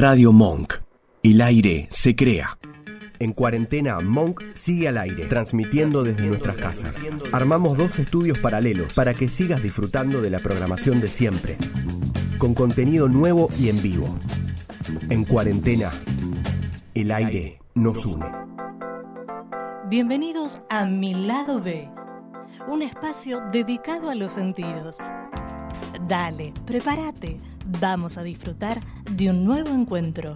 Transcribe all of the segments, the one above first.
Radio Monk. El aire se crea. En cuarentena, Monk sigue al aire, transmitiendo desde nuestras casas. Armamos dos estudios paralelos para que sigas disfrutando de la programación de siempre, con contenido nuevo y en vivo. En cuarentena, el aire nos une. Bienvenidos a Mi Lado B, un espacio dedicado a los sentidos. Dale, prepárate, vamos a disfrutar de un nuevo encuentro.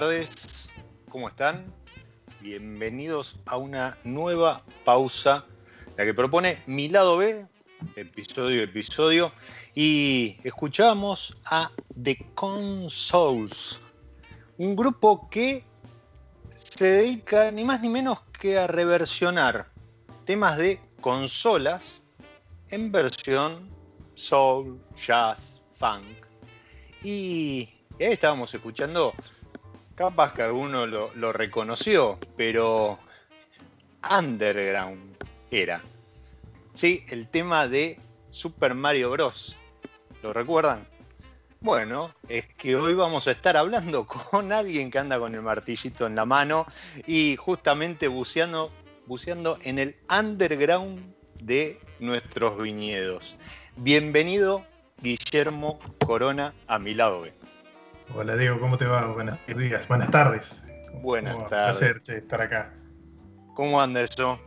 Tardes, ¿cómo están? Bienvenidos a una nueva pausa, la que propone Mi Lado B, episodio episodio, y escuchamos a The Consoles, un grupo que se dedica ni más ni menos que a reversionar temas de consolas en versión soul, jazz, funk. Y ahí estábamos escuchando capaz que alguno lo, reconoció, pero underground era. Sí, el tema de Super Mario Bros. ¿Lo recuerdan? Bueno, es que hoy vamos a estar hablando con alguien que anda con el martillito en la mano y justamente buceando, buceando en el underground de nuestros viñedos. Bienvenido, Guillermo Corona, a mi lado. Hola Diego, ¿cómo te va? Buenos días, buenas tardes. Buenas Un tardes. placer che, estar acá. ¿Cómo anda eso?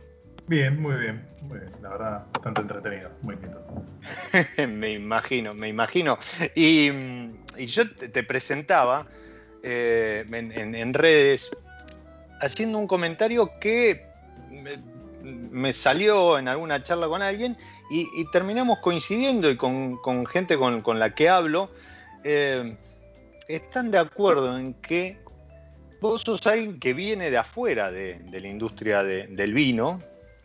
Bien, muy bien, muy bien. La verdad, bastante entretenido, muy lindo. me imagino, me imagino. Y, y yo te, te presentaba eh, en, en, en, redes haciendo un comentario que me, me, salió en alguna charla con alguien y, y terminamos coincidiendo y con, con gente con, con, la que hablo. Eh, están de acuerdo en que vos sos alguien que viene de afuera de, la industria de, del vino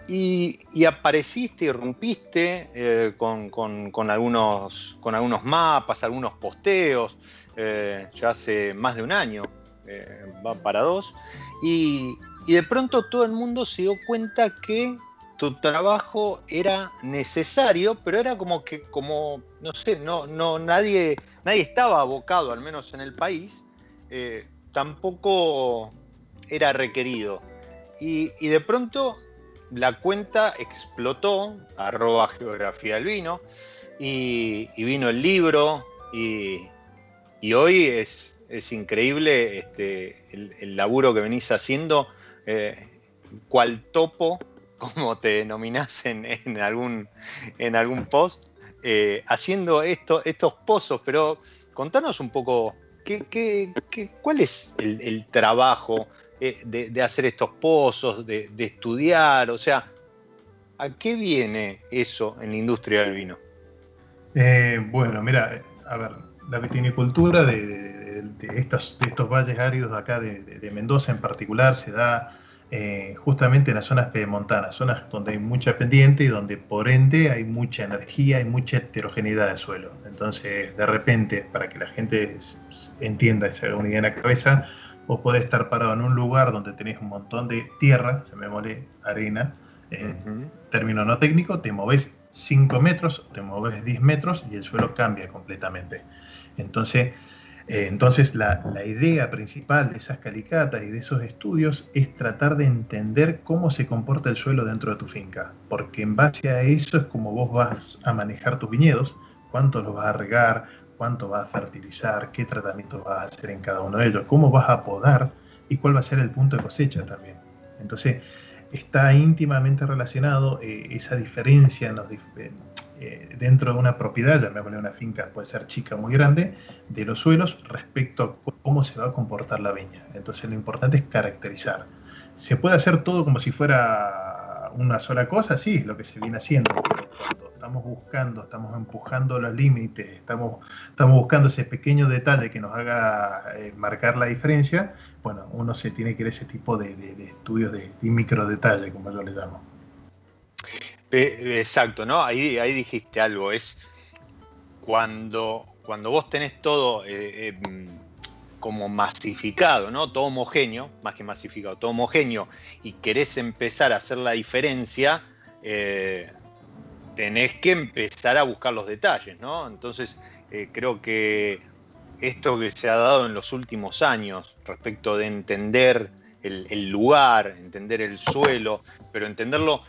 y, apareciste y rompiste eh, con, con, con, algunos, con algunos mapas, algunos posteos, eh, ya hace más de un año, eh, va para dos, y, y de pronto todo el mundo se dio cuenta que tu trabajo era necesario, pero era como que, como, no sé, no, no, nadie, nadie estaba abocado, al menos en el país, eh, tampoco era requerido. Y, de pronto la cuenta explotó, arroba geografía del vino, y, vino el libro, y, hoy es, es, increíble este, el, el laburo que venís haciendo eh, cual topo, como te denominás en, algún, en algún post, eh, haciendo esto, estos pozos, pero contanos un poco, ¿qué, cuál es el, trabajo eh, de, hacer estos pozos, de, estudiar? O sea, ¿a qué viene eso en la industria del vino? bueno, mira, a ver, la vitinicultura de, estos valles áridos acá de, Mendoza en particular se da eh, justamente en las zonas pedemontanas, zonas donde hay mucha pendiente y donde por ende hay mucha energía y mucha heterogeneidad de suelo. Entonces, de repente, para que la gente entienda y se haga una idea en la cabeza, vos podés estar parado en un lugar donde tenés un montón de tierra, se me mole arena, eh, término no técnico, te moves 5 metros, te mueves 10 metros y el suelo cambia completamente. Entonces, eh, entonces la, idea principal de esas calicatas y de esos estudios es tratar de entender cómo se comporta el suelo dentro de tu finca, porque en base a eso es como vos vas a manejar tus viñedos, cuánto los vas a regar, cuánto vas a fertilizar, qué tratamiento vas a hacer en cada uno de ellos, cómo vas a podar y cuál va a ser el punto de cosecha también. Entonces, está íntimamente relacionado eh, esa diferencia en los, eh, dentro de una propiedad, llamémosle una finca, puede ser chica o muy grande, de los suelos respecto a cómo se va a comportar la viña. Entonces lo importante es caracterizar. ¿Se puede hacer todo como si fuera una sola cosa? Sí, es lo que se viene haciendo. Cuando estamos buscando, estamos empujando los límites, estamos, estamos buscando ese pequeño detalle que nos haga eh, marcar la diferencia, bueno, uno se tiene que ir a ese tipo de, estudios de, de micro detalle, como yo le llamo. Exacto, ¿no? Ahí, ahí dijiste algo, es cuando, cuando vos tenés todo eh, em, como masificado, ¿no? Todo homogéneo, más que masificado, todo homogéneo, y querés empezar a hacer la diferencia, eh, tenés que empezar a buscar los detalles, ¿no? Entonces, eh, creo que esto que se ha dado en los últimos años respecto de entender el lugar, entender el suelo, pero entenderlo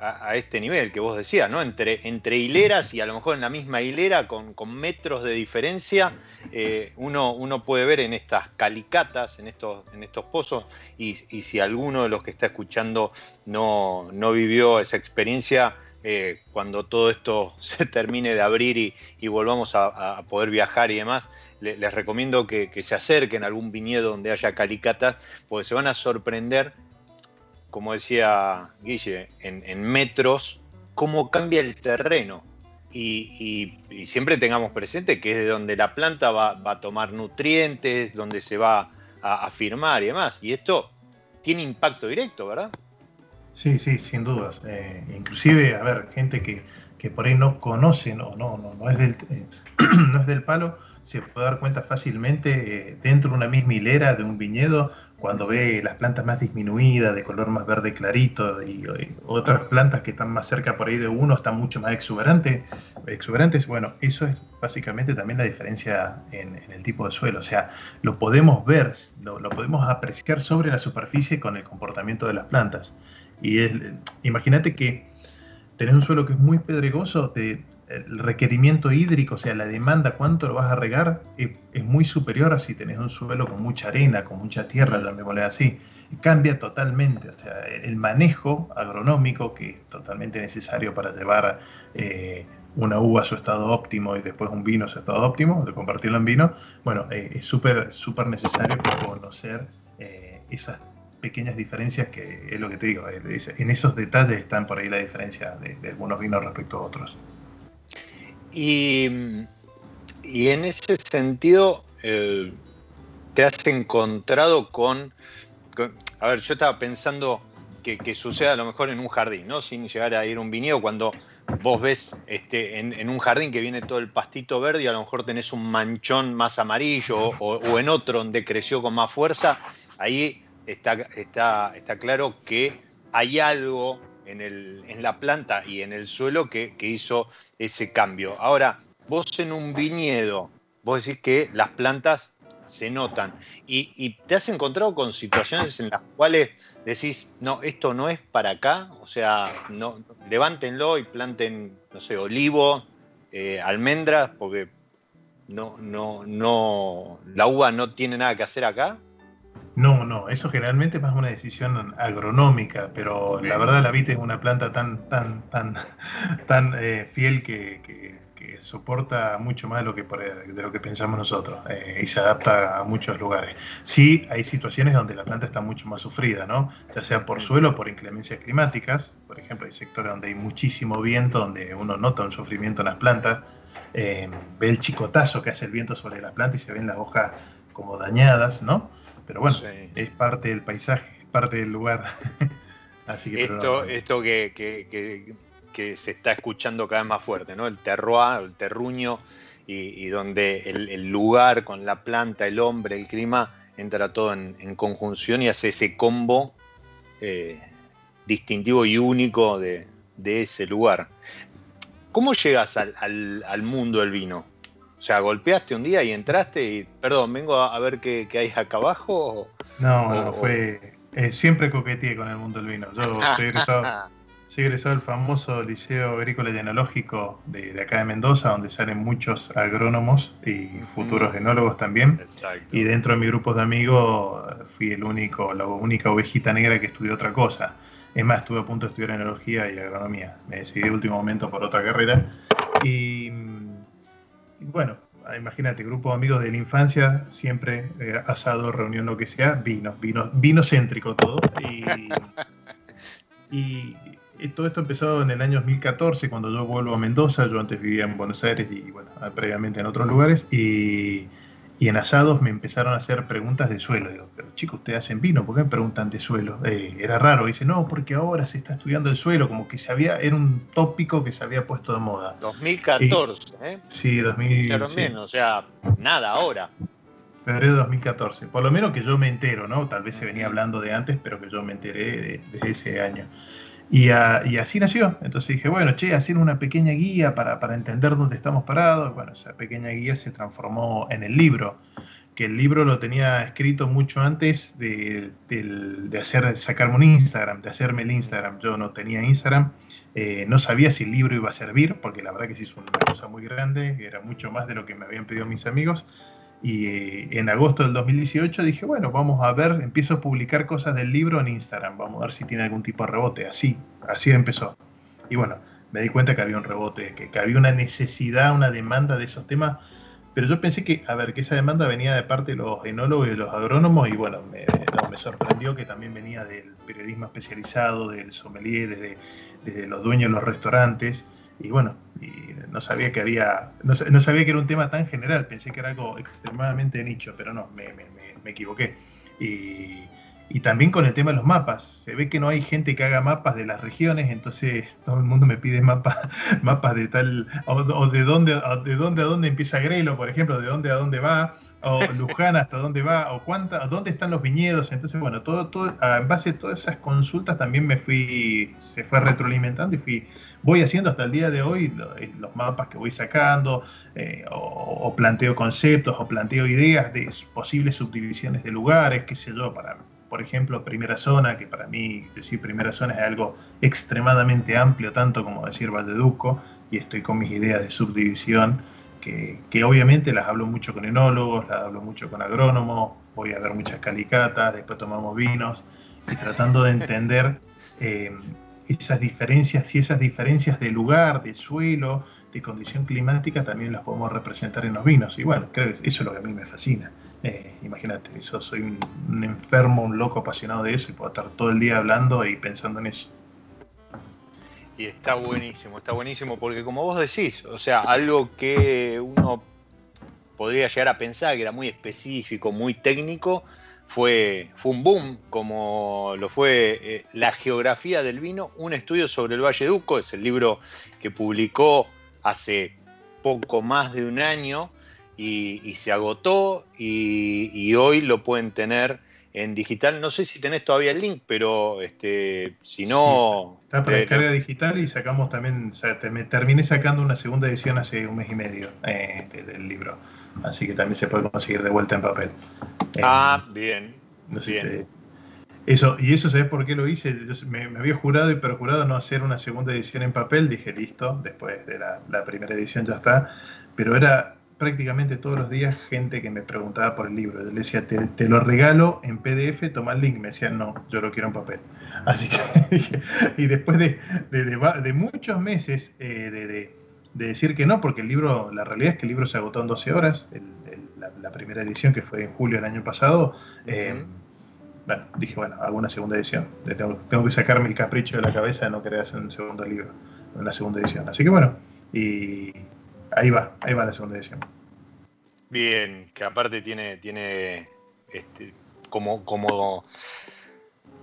a, este nivel que vos decías, ¿no? Entre, entre hileras y a lo mejor en la misma hilera, con, metros de diferencia, eh, uno, uno, puede ver en estas calicatas, en estos, en estos pozos, y, si alguno de los que está escuchando no, no vivió esa experiencia, eh, cuando todo esto se termine de abrir y, volvamos a, poder viajar y demás, les recomiendo que, que se acerquen a algún viñedo donde haya calicatas, porque se van a sorprender como decía Guille, en, metros, cómo cambia el terreno. Y, siempre tengamos presente que es de donde la planta va, a tomar nutrientes, donde se va a, firmar y demás. Y esto tiene impacto directo, ¿verdad? Sí, sí, sin dudas. Eh, inclusive, a ver, gente que, por ahí no conoce, no, no, no, es, del, eh, no es del palo, se puede dar cuenta fácilmente eh, dentro de una misma hilera de un viñedo cuando ve las plantas más disminuidas, de color más verde clarito, y, otras plantas que están más cerca por ahí de uno están mucho más exuberantes, exuberantes, bueno, eso es básicamente también la diferencia en, el tipo de suelo. O sea, lo podemos ver, lo, podemos apreciar sobre la superficie con el comportamiento de las plantas. Y imagínate que tenés un suelo que es muy pedregoso, de el requerimiento hídrico, o sea, la demanda, cuánto lo vas a regar, es, muy superior a si tenés un suelo con mucha arena, con mucha tierra, me así. Cambia totalmente, o sea, el manejo agronómico que es totalmente necesario para llevar eh, una uva a su estado óptimo y después un vino a su estado óptimo, de convertirlo en vino, bueno, eh, es súper, súper necesario conocer eh, esas pequeñas diferencias que es lo que te digo, en esos detalles están por ahí la diferencia de algunos vinos respecto a otros. Y, en ese sentido, eh, te has encontrado con, A ver, yo estaba pensando que, que, suceda a lo mejor en un jardín, ¿no? Sin llegar a ir a un viñedo, cuando vos ves este, en, un jardín que viene todo el pastito verde y a lo mejor tenés un manchón más amarillo o, en otro donde creció con más fuerza, ahí está, está, está claro que hay algo en, la planta y en el suelo que, hizo ese cambio. Ahora, vos en un viñedo, vos decís que las plantas se notan y, te has encontrado con situaciones en las cuales decís, no, esto no es para acá, o sea, no, levántenlo y planten, no sé, olivo, eh, almendras, porque no, no, no, la uva no tiene nada que hacer acá. No, no, eso generalmente es más una decisión agronómica, pero la verdad la vid es una planta tan, tan, tan, tan eh, fiel que, soporta mucho más de lo que, de lo que pensamos nosotros eh, y se adapta a muchos lugares. Sí, hay situaciones donde la planta está mucho más sufrida, ¿no? Ya sea por suelo o por inclemencias climáticas. Por ejemplo, hay sectores donde hay muchísimo viento, donde uno nota un sufrimiento en las plantas. Eh, ve el chicotazo que hace el viento sobre la planta y se ven las hojas como dañadas, ¿no? Pero bueno, es parte del paisaje, es parte del lugar. Así que, esto, esto que, se está escuchando cada vez más fuerte, ¿no? El terroir, el terruño, y, donde el, lugar con la planta, el hombre, el clima, entra todo en, conjunción y hace ese combo eh, distintivo y único de, ese lugar. ¿Cómo llegas al mundo del vino? O sea, golpeaste un día y entraste y, perdón, vengo a, ver qué, hay acá abajo. no, no, fue. Eh, siempre coqueteé con el mundo del vino. Yo soy egresado, soy egresado del famoso Liceo Agrícola y Enológico de, acá de Mendoza, donde salen muchos agrónomos y futuros enólogos también. Y dentro de mi grupo de amigos fui el único, la única ovejita negra que estudió otra cosa. Es más, estuve a punto de estudiar enología y agronomía. Me decidí de último momento por otra carrera. Y bueno, imagínate, grupo de amigos de la infancia, siempre eh, asado, reunión, lo que sea, vino, vino, vino céntrico todo. Y, todo esto empezó en el año 2014, cuando yo vuelvo a Mendoza, yo antes vivía en Buenos Aires y bueno, previamente en otros lugares, y y en asados me empezaron a hacer preguntas de suelo. Digo, pero chicos, ustedes hacen vino, ¿por qué me preguntan de suelo? Eh, era raro. Dice, no, porque ahora se está estudiando el suelo, como que se había, era un tópico que se había puesto de moda. 2014, ¿eh? Sí, 2014. o sea, nada, ahora. Febrero de 2014. Por lo menos que yo me entero, ¿no? Tal vez se venía hablando de antes, pero que yo me enteré de, de ese año. Y, así nació. Entonces dije, bueno, che, hacer una pequeña guía para, entender dónde estamos parados. Bueno, esa pequeña guía se transformó en el libro, que el libro lo tenía escrito mucho antes de, hacer, sacarme un Instagram, de hacerme el Instagram. Yo no tenía Instagram, eh, no sabía si el libro iba a servir, porque la verdad que sí es una cosa muy grande, era mucho más de lo que me habían pedido mis amigos. Y eh, en agosto del 2018 dije, bueno, vamos a ver, empiezo a publicar cosas del libro en Instagram, vamos a ver si tiene algún tipo de rebote. Así, así empezó. Y bueno, me di cuenta que había un rebote, que, había una necesidad, una demanda de esos temas, pero yo pensé que, a ver, que esa demanda venía de parte de los enólogos y de los agrónomos, y bueno, me, me sorprendió que también venía del periodismo especializado, del sommelier, desde, desde los dueños de los restaurantes y bueno, y no sabía que había, no, sabía que era un tema tan general, pensé que era algo extremadamente nicho, pero no, me, equivoqué. Y, también con el tema de los mapas, se ve que no hay gente que haga mapas de las regiones, entonces todo el mundo me pide mapas, mapas de tal, o, de dónde, de dónde a dónde empieza Grelo, por ejemplo, de dónde a dónde va, o Luján hasta dónde va, o cuánta, dónde están los viñedos. Entonces, bueno, todo, todo, en base a todas esas consultas también me fui, se fue retroalimentando y fui voy haciendo hasta el día de hoy eh, los mapas que voy sacando, eh, o, planteo conceptos, o planteo ideas de posibles subdivisiones de lugares, qué sé yo, para, por ejemplo, primera zona, que para mí decir primera zona es algo extremadamente amplio, tanto como decir Valdeduco, y estoy con mis ideas de subdivisión, que, obviamente las hablo mucho con enólogos, las hablo mucho con agrónomos, voy a ver muchas calicatas, después tomamos vinos, y tratando de entender eh, esas diferencias y esas diferencias de lugar, de suelo, de condición climática también las podemos representar en los vinos. Y bueno, creo que eso es lo que a mí me fascina. Eh, imagínate, eso soy un, enfermo, un loco apasionado de eso y puedo estar todo el día hablando y pensando en eso. Y está buenísimo, está buenísimo porque como vos decís, o sea, algo que uno podría llegar a pensar que era muy específico, muy técnico, fue, un boom, como lo fue eh, La geografía del vino, un estudio sobre el Valle Duco, es el libro que publicó hace poco más de un año y, se agotó y, hoy lo pueden tener en digital. No sé si tenés todavía el link, pero este, si no... está para descarga digital y sacamos también, o sea, terminé sacando una segunda edición hace un mes y medio eh, del libro así que también se puede conseguir de vuelta en papel. Ah, bien. eso, y eso, ¿sabes por qué lo hice? me, había jurado y perjurado no hacer una segunda edición en papel, dije listo, después de la, primera edición ya está, pero era prácticamente todos los días gente que me preguntaba por el libro. Yo le decía, te, lo regalo en PDF, toma el link. Me decían, no, yo lo quiero en papel. Así que, y después de, de, muchos meses eh, de, decir que no, porque el libro, la realidad es que el libro se agotó en 12 horas, la, primera edición que fue en julio del año pasado. Eh, bueno, dije, bueno, hago una segunda edición. Tengo, tengo, que sacarme el capricho de la cabeza de no querer hacer un segundo libro, una segunda edición. Así que bueno, y ahí va, ahí va la segunda edición. Bien, que aparte tiene, tiene este, como, como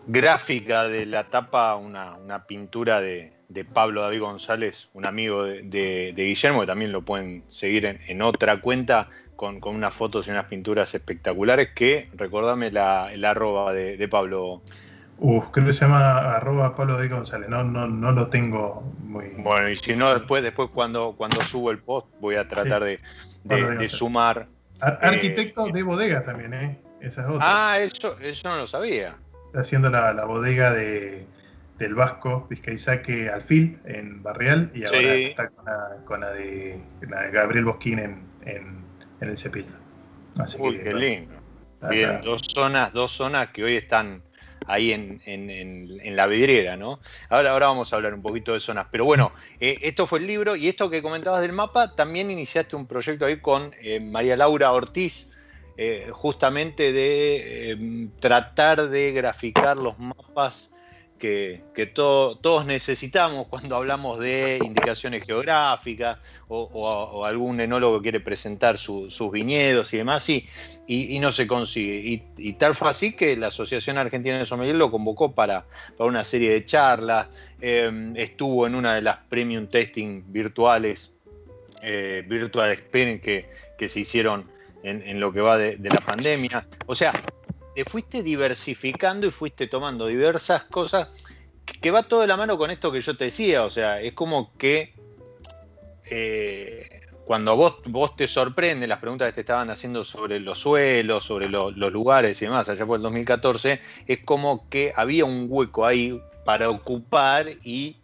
gráfica de la tapa una, pintura de, Pablo David González, un amigo de, Guillermo, que también lo pueden seguir en, otra cuenta con, unas fotos y unas pinturas espectaculares, que recordame la, el arroba de, Pablo. Uf, creo que se llama arroba Pablo David González, no, no, no lo tengo muy... Bueno, y si no, después, después cuando, cuando subo el post voy a tratar de, sumar... arquitecto eh, de bodega también, ¿eh? Esa es otra. Ah, eso, eso no lo sabía. Está haciendo la, la bodega de, del Vasco Vizcaizaque Alfil en Barrial y ahora está con la, de, Gabriel Bosquín en, en, el Cepillo. Uy, qué lindo. Bien, dos zonas, dos zonas que hoy están ahí en, en, la vidriera, ¿no? Ahora, ahora vamos a hablar un poquito de zonas. Pero bueno, eh, esto fue el libro y esto que comentabas del mapa, también iniciaste un proyecto ahí con eh, María Laura Ortiz, eh, justamente de tratar de graficar los mapas que, todos necesitamos cuando hablamos de indicaciones geográficas o, algún enólogo quiere presentar sus viñedos y demás, y, no se consigue. Y, tal fue así que la Asociación Argentina de Sommelier lo convocó para, una serie de charlas, em, estuvo en una de las premium testing virtuales, eh, virtual experience que, que, se hicieron en, lo que va de, de la pandemia. O sea, te fuiste diversificando y fuiste tomando diversas cosas que va todo de la mano con esto que yo te decía, o sea, es como que eh, cuando vos, vos te sorprende las preguntas que te estaban haciendo sobre los suelos, sobre los lugares y demás, allá por el 2014, es como que había un hueco ahí para ocupar y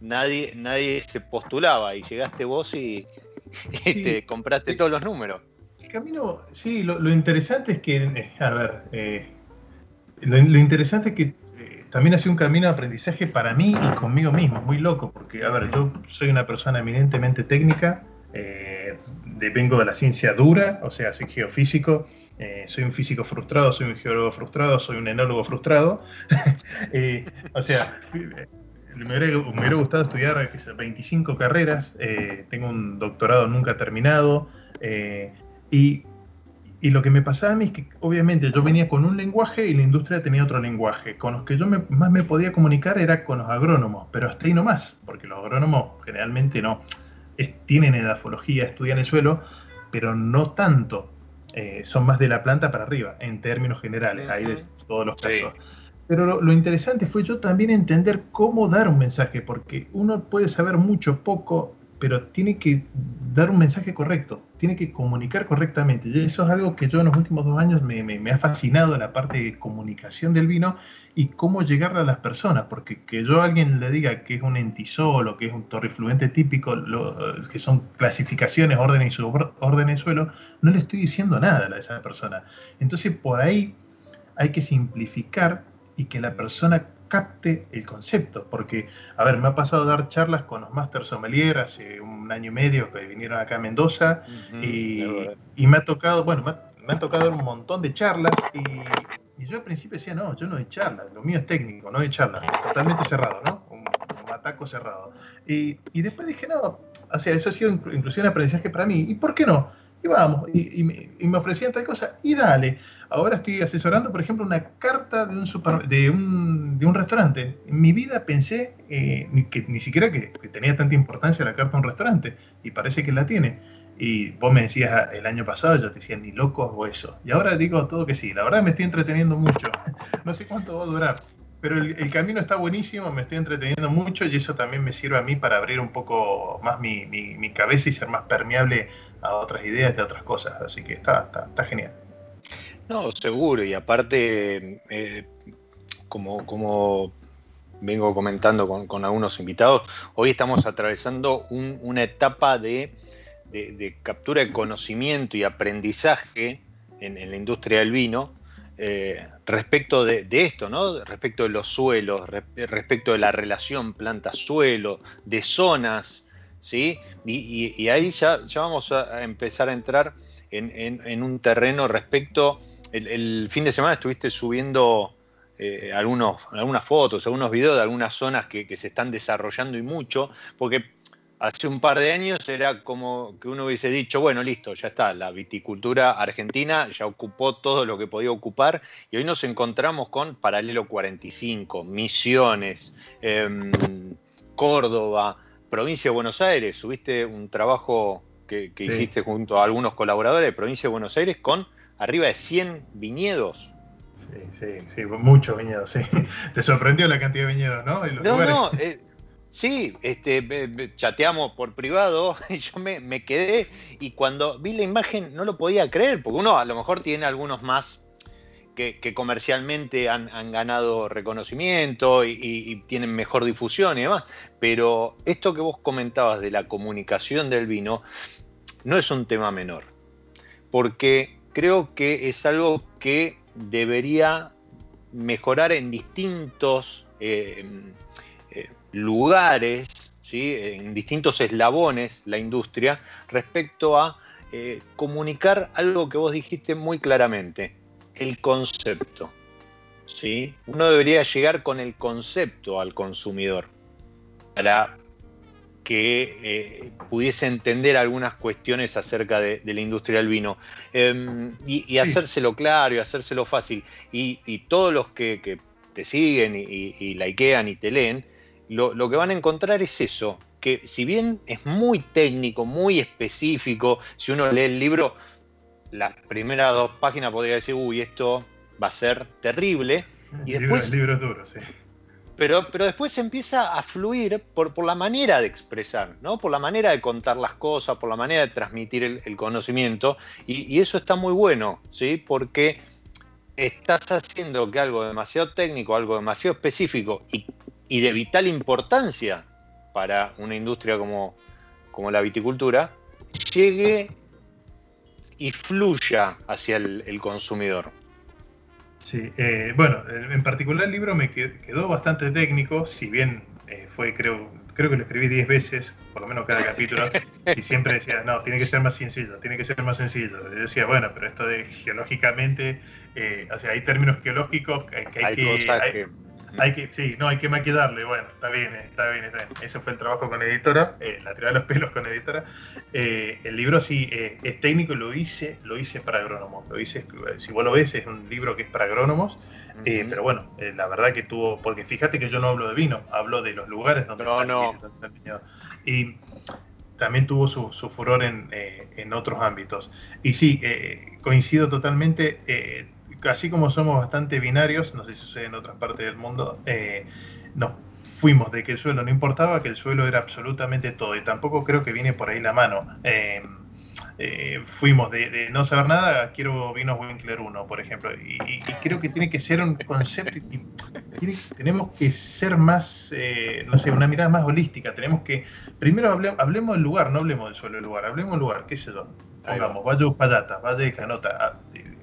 nadie, nadie se postulaba y llegaste vos y, te compraste todos los números camino, sí, lo, interesante es que, eh, a ver, eh, lo, interesante es que eh, también ha sido un camino de aprendizaje para mí y conmigo mismo, muy loco, porque, a ver, yo soy una persona eminentemente técnica, vengo de la ciencia dura, o sea, soy geofísico, soy un físico frustrado, soy un geólogo frustrado, soy un enólogo frustrado. o sea, me hubiera, gustado estudiar 25 carreras, tengo un doctorado nunca terminado, y, lo que me pasaba a mí es que obviamente yo venía con un lenguaje y la industria tenía otro lenguaje. Con los que yo más me podía comunicar era con los agrónomos, pero hasta ahí no más, porque los agrónomos generalmente no tienen edafología, estudian el suelo, pero no tanto. Eh, son más de la planta para arriba, en términos generales, hay de todos los casos. Pero lo, lo, interesante fue yo también entender cómo dar un mensaje, porque uno puede saber mucho, poco, pero tiene que dar un mensaje correcto, tiene que comunicar correctamente. Y eso es algo que yo en los últimos dos años me, ha fascinado, la parte de comunicación del vino y cómo llegarle a las personas, porque que yo a alguien le diga que es un entisol o que es un torrefluente típico, que son clasificaciones, órdenes y subórdenes de suelo, no le estoy diciendo nada a esa persona. Entonces por ahí hay que simplificar y que la persona capte el concepto, porque, a ver, me ha pasado a dar charlas con los Master Sommelier hace un año y medio que vinieron acá a Mendoza y, me ha tocado, bueno, me ha, tocado dar un montón de charlas y, yo al principio decía, no, yo no doy charlas, lo mío es técnico, no doy charlas, totalmente cerrado, ¿no? Un, ataco cerrado. Y, y después dije, no, o sea, eso ha sido inclusive un aprendizaje para mí, ¿y por qué no? Y vamos, y, me, ofrecían tal cosa, y dale. Ahora estoy asesorando, por ejemplo, una carta de un, de un, de un restaurante. En mi vida pensé eh, que ni siquiera que, tenía tanta importancia la carta de un restaurante, y parece que la tiene. Y vos me decías ah, el año pasado, yo te decía, ni loco hago eso. Y ahora digo todo que sí. La verdad me estoy entreteniendo mucho. No sé cuánto va a durar, pero el, camino está buenísimo, me estoy entreteniendo mucho y eso también me sirve a mí para abrir un poco más mi, mi cabeza y ser más permeable a otras ideas de otras cosas. Así que está, está, genial. No, seguro. Y aparte, eh, como, como vengo comentando con, algunos invitados, hoy estamos atravesando una etapa de, de, captura de conocimiento y aprendizaje en, la industria del vino eh, respecto de, esto, ¿no? Respecto de los suelos, respecto de la relación planta-suelo, de zonas, ¿sí? Y, ahí ya, ya, vamos a empezar a entrar en, un terreno respecto. El, fin de semana estuviste subiendo eh, algunos, algunas fotos, algunos videos de algunas zonas que, que se están desarrollando y mucho, porque hace un par de años era como que uno hubiese dicho, bueno, listo, ya está, la viticultura argentina ya ocupó todo lo que podía ocupar y hoy nos encontramos con Paralelo 45, Misiones, em, Córdoba, provincia de Buenos Aires. Subiste un trabajo que, hiciste junto a algunos colaboradores de provincia de Buenos Aires con arriba de 100 viñedos. Sí, sí, sí, muchos viñedos, sí. Te sorprendió la cantidad de viñedos, ¿no? no, no, eh, Sí, este, chateamos por privado y yo me, quedé y cuando vi la imagen no lo podía creer, porque uno a lo mejor tiene algunos más que, comercialmente han, ganado reconocimiento y, tienen mejor difusión y demás, pero esto que vos comentabas de la comunicación del vino no es un tema menor, porque creo que es algo que debería mejorar en distintos... Eh, lugares, ¿sí? en distintos eslabones la industria, respecto a eh, comunicar algo que vos dijiste muy claramente, el concepto. ¿sí? Uno debería llegar con el concepto al consumidor para que eh, pudiese entender algunas cuestiones acerca de, la industria del vino em, y, hacérselo claro y hacérselo fácil. Y, todos los que, te siguen y, y likean y te leen, lo, que van a encontrar es eso, que si bien es muy técnico, muy específico, si uno lee el libro, las primeras dos páginas podría decir, uy, esto va a ser terrible. Y después, libro duro, sí. Pero, pero después empieza a fluir por, por, la manera de expresar, ¿no? por la manera de contar las cosas, por la manera de transmitir el, conocimiento. Y, y, eso está muy bueno, ¿sí? porque estás haciendo que algo demasiado técnico, algo demasiado específico y y de vital importancia para una industria como, como la viticultura, llegue y fluya hacia el, consumidor. Sí, eh, bueno, en particular el libro me quedó bastante técnico, si bien eh, fue, creo, creo que lo escribí 10 veces, por lo menos cada capítulo, y siempre decía, no, tiene que ser más sencillo, tiene que ser más sencillo. Y decía, bueno, pero esto de geológicamente, eh, o sea, hay términos geológicos que hay, que, hay que, sí, no, hay que maquillarle, bueno, está bien, está bien, está bien. Ese fue el trabajo con editora, eh, la tirada de los pelos con editora. Eh, el libro sí eh, es técnico, lo hice, lo hice para agrónomos, lo hice, si vos lo ves, es un libro que es para agrónomos, pero bueno, la verdad que tuvo, porque fíjate que yo no hablo de vino, hablo de los lugares donde no, no. Y también tuvo su, su furor en, en, otros ámbitos. Y sí, coincido totalmente así como somos bastante binarios, no sé si sucede en otras partes del mundo, eh, nos fuimos de que el suelo no importaba, que el suelo era absolutamente todo, y tampoco creo que viene por ahí la mano. Eh, eh, fuimos de, no saber nada, quiero vinos Winkler 1, por ejemplo, y, creo que tiene que ser un concepto, tenemos que ser más, no sé, una mirada más holística, tenemos que, primero hablemos del lugar, no hablemos del suelo del lugar, hablemos del lugar, qué sé yo, pongamos, Valle Uspallata, Valle de Canota, ah,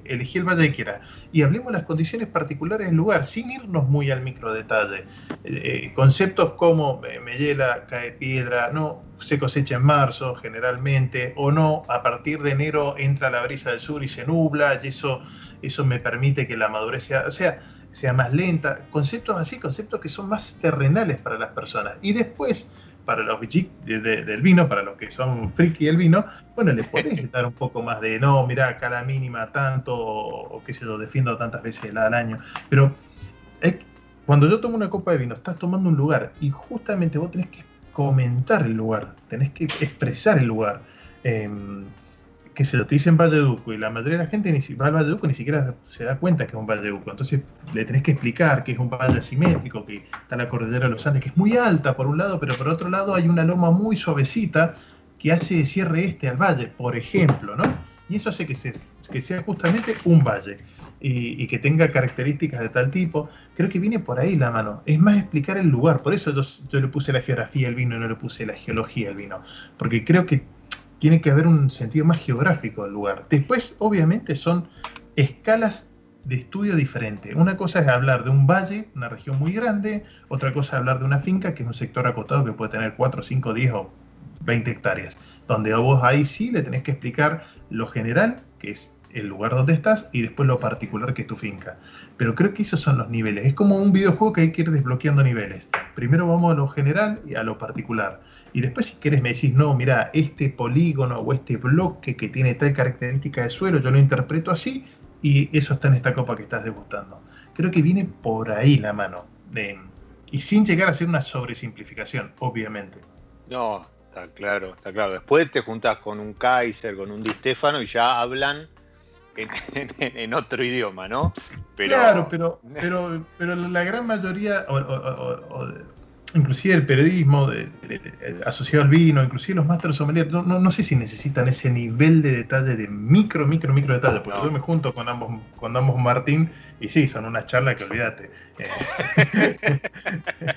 elegí el Valle Quiera. Y hablemos de las condiciones particulares del lugar, sin irnos muy al micro detalle. Eh, eh, conceptos como eh, me hiela, cae piedra, no se cosecha en marzo generalmente, o no, a partir de enero entra la brisa del sur y se nubla, y eso, eso me permite que la madurez sea, o sea, sea más lenta. Conceptos así, conceptos que son más terrenales para las personas. Y después para los bichis del vino, para los que son friki del vino, bueno, les podés dar un poco más de, no, mira, acá la mínima tanto, o, qué sé yo, defiendo tantas veces al año. Pero cuando yo tomo una copa de vino, estás tomando un lugar y justamente vos tenés que comentar el lugar, tenés que expresar el lugar. Em, que se lo te dicen Valleduco y la mayoría de la gente ni, va al Valleduco ni siquiera se da cuenta que es un Valleduco. Entonces le tenés que explicar que es un valle asimétrico, que está la cordillera de los Andes, que es muy alta por un lado, pero por otro lado hay una loma muy suavecita que hace cierre este al valle, por ejemplo, ¿no? Y eso hace que, sea justamente un valle y, que tenga características de tal tipo. Creo que viene por ahí la mano. Es más explicar el lugar. Por eso yo, yo le puse la geografía al vino y no le puse la geología al vino. Porque creo que tiene que haber un sentido más geográfico del lugar. Después, obviamente, son escalas de estudio diferentes. Una cosa es hablar de un valle, una región muy grande, otra cosa es hablar de una finca, que es un sector acotado que puede tener 4, 5, 10 o 20 hectáreas, donde vos ahí sí le tenés que explicar lo general, que es el lugar donde estás, y después lo particular, que es tu finca. Pero creo que esos son los niveles. Es como un videojuego que hay que ir desbloqueando niveles. Primero vamos a lo general y a lo particular. Y después si querés me decís, no, mira, este polígono o este bloque que tiene tal característica de suelo, yo lo interpreto así y eso está en esta copa que estás degustando. Creo que viene por ahí la mano. y sin llegar a ser una sobresimplificación, obviamente. No, está claro, está claro. Después te juntás con un Kaiser, con un Di Stefano y ya hablan en, otro idioma, ¿no? Claro, pero, pero, pero la gran mayoría, inclusive el periodismo asociado al vino, inclusive los másteres sommelier, no, no, sé si necesitan ese nivel de detalle, de micro, micro, micro detalle, porque yo me junto con ambos, con ambos Martín, y sí, son una charla que olvídate. Eh,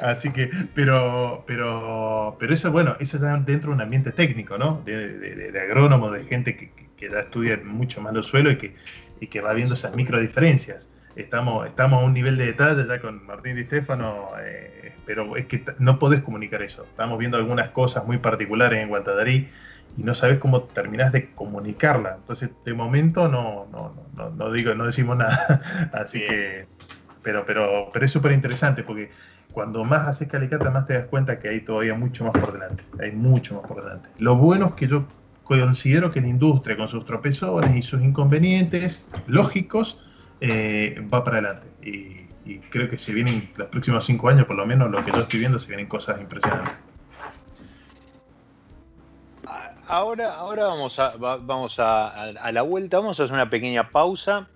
así que, pero, pero, pero eso, bueno, eso está dentro de un ambiente técnico, ¿no? De, de, de agrónomo, de gente que, que, ya estudia mucho más los suelos y que, y que va viendo esas micro diferencias. Estamos, estamos a un nivel de detalle ya con Martín Di Stefano, eh, pero es que no podés comunicar eso. Estamos viendo algunas cosas muy particulares en Guantadarí y no sabes cómo terminás de comunicarla. Entonces, de momento no, no, no, no digo, no decimos nada. Así que, pero, pero, pero es súper interesante porque cuando más haces calicata, más te das cuenta que hay todavía mucho más por delante. Hay mucho más por delante. Lo bueno es que yo considero que la industria, con sus tropezones y sus inconvenientes lógicos, eh, va para adelante. Y, creo que se vienen los próximos cinco años, por lo menos lo que yo estoy viendo, se vienen cosas impresionantes. Ahora, ahora vamos, a, vamos a, la vuelta, vamos a hacer una pequeña pausa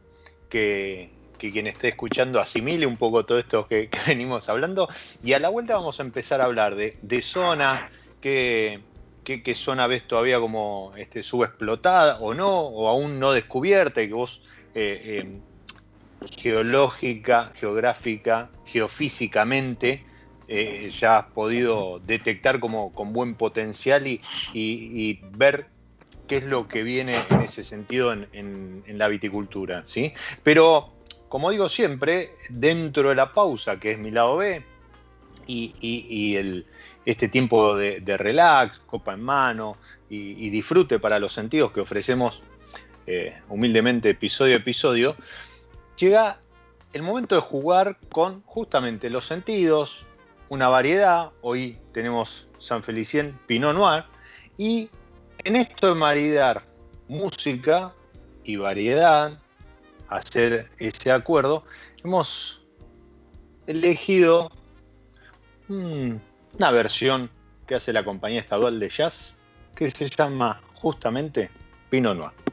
que, quien esté escuchando asimile un poco todo esto que, venimos hablando. Y a la vuelta vamos a empezar a hablar de, zona, qué, zona ves todavía como este, subexplotada o no, o aún no descubierta, y que vos eh, eh, geológica, geográfica, geofísicamente, eh, ya has podido detectar como con buen potencial y, ver qué es lo que viene en ese sentido en, la viticultura. ¿sí? Pero, como digo siempre, dentro de la pausa, que es mi lado B, y, este tiempo de, relax, copa en mano y, disfrute para los sentidos que ofrecemos eh, humildemente episodio a episodio, llega el momento de jugar con justamente los sentidos, una variedad. Hoy tenemos San Felicien Pinot Noir. Y en esto de maridar música y variedad, hacer ese acuerdo, hemos elegido una versión que hace la compañía estadual de jazz que se llama justamente Pinot Noir.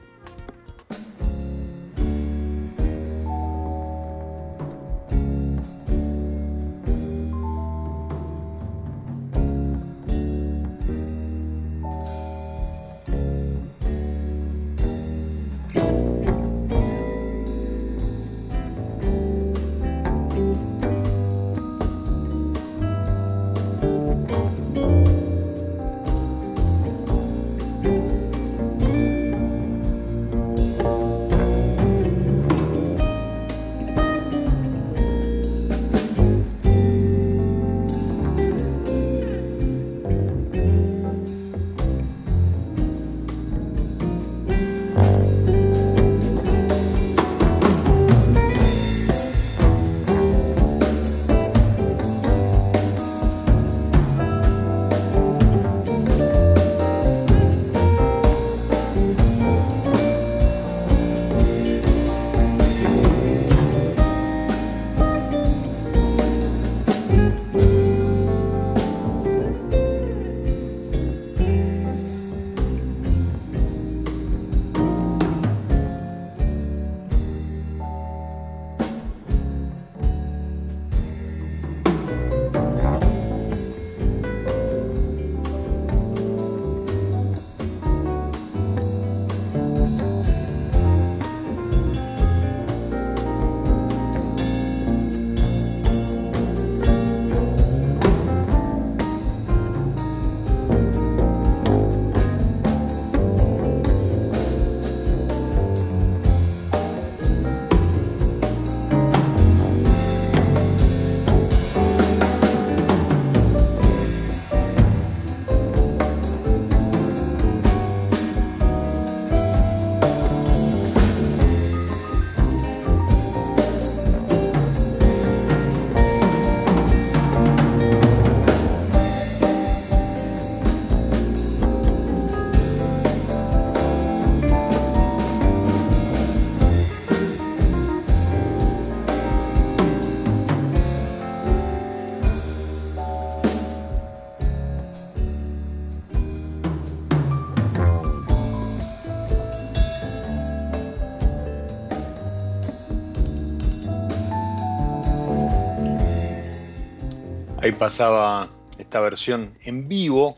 Ahí pasaba esta versión en vivo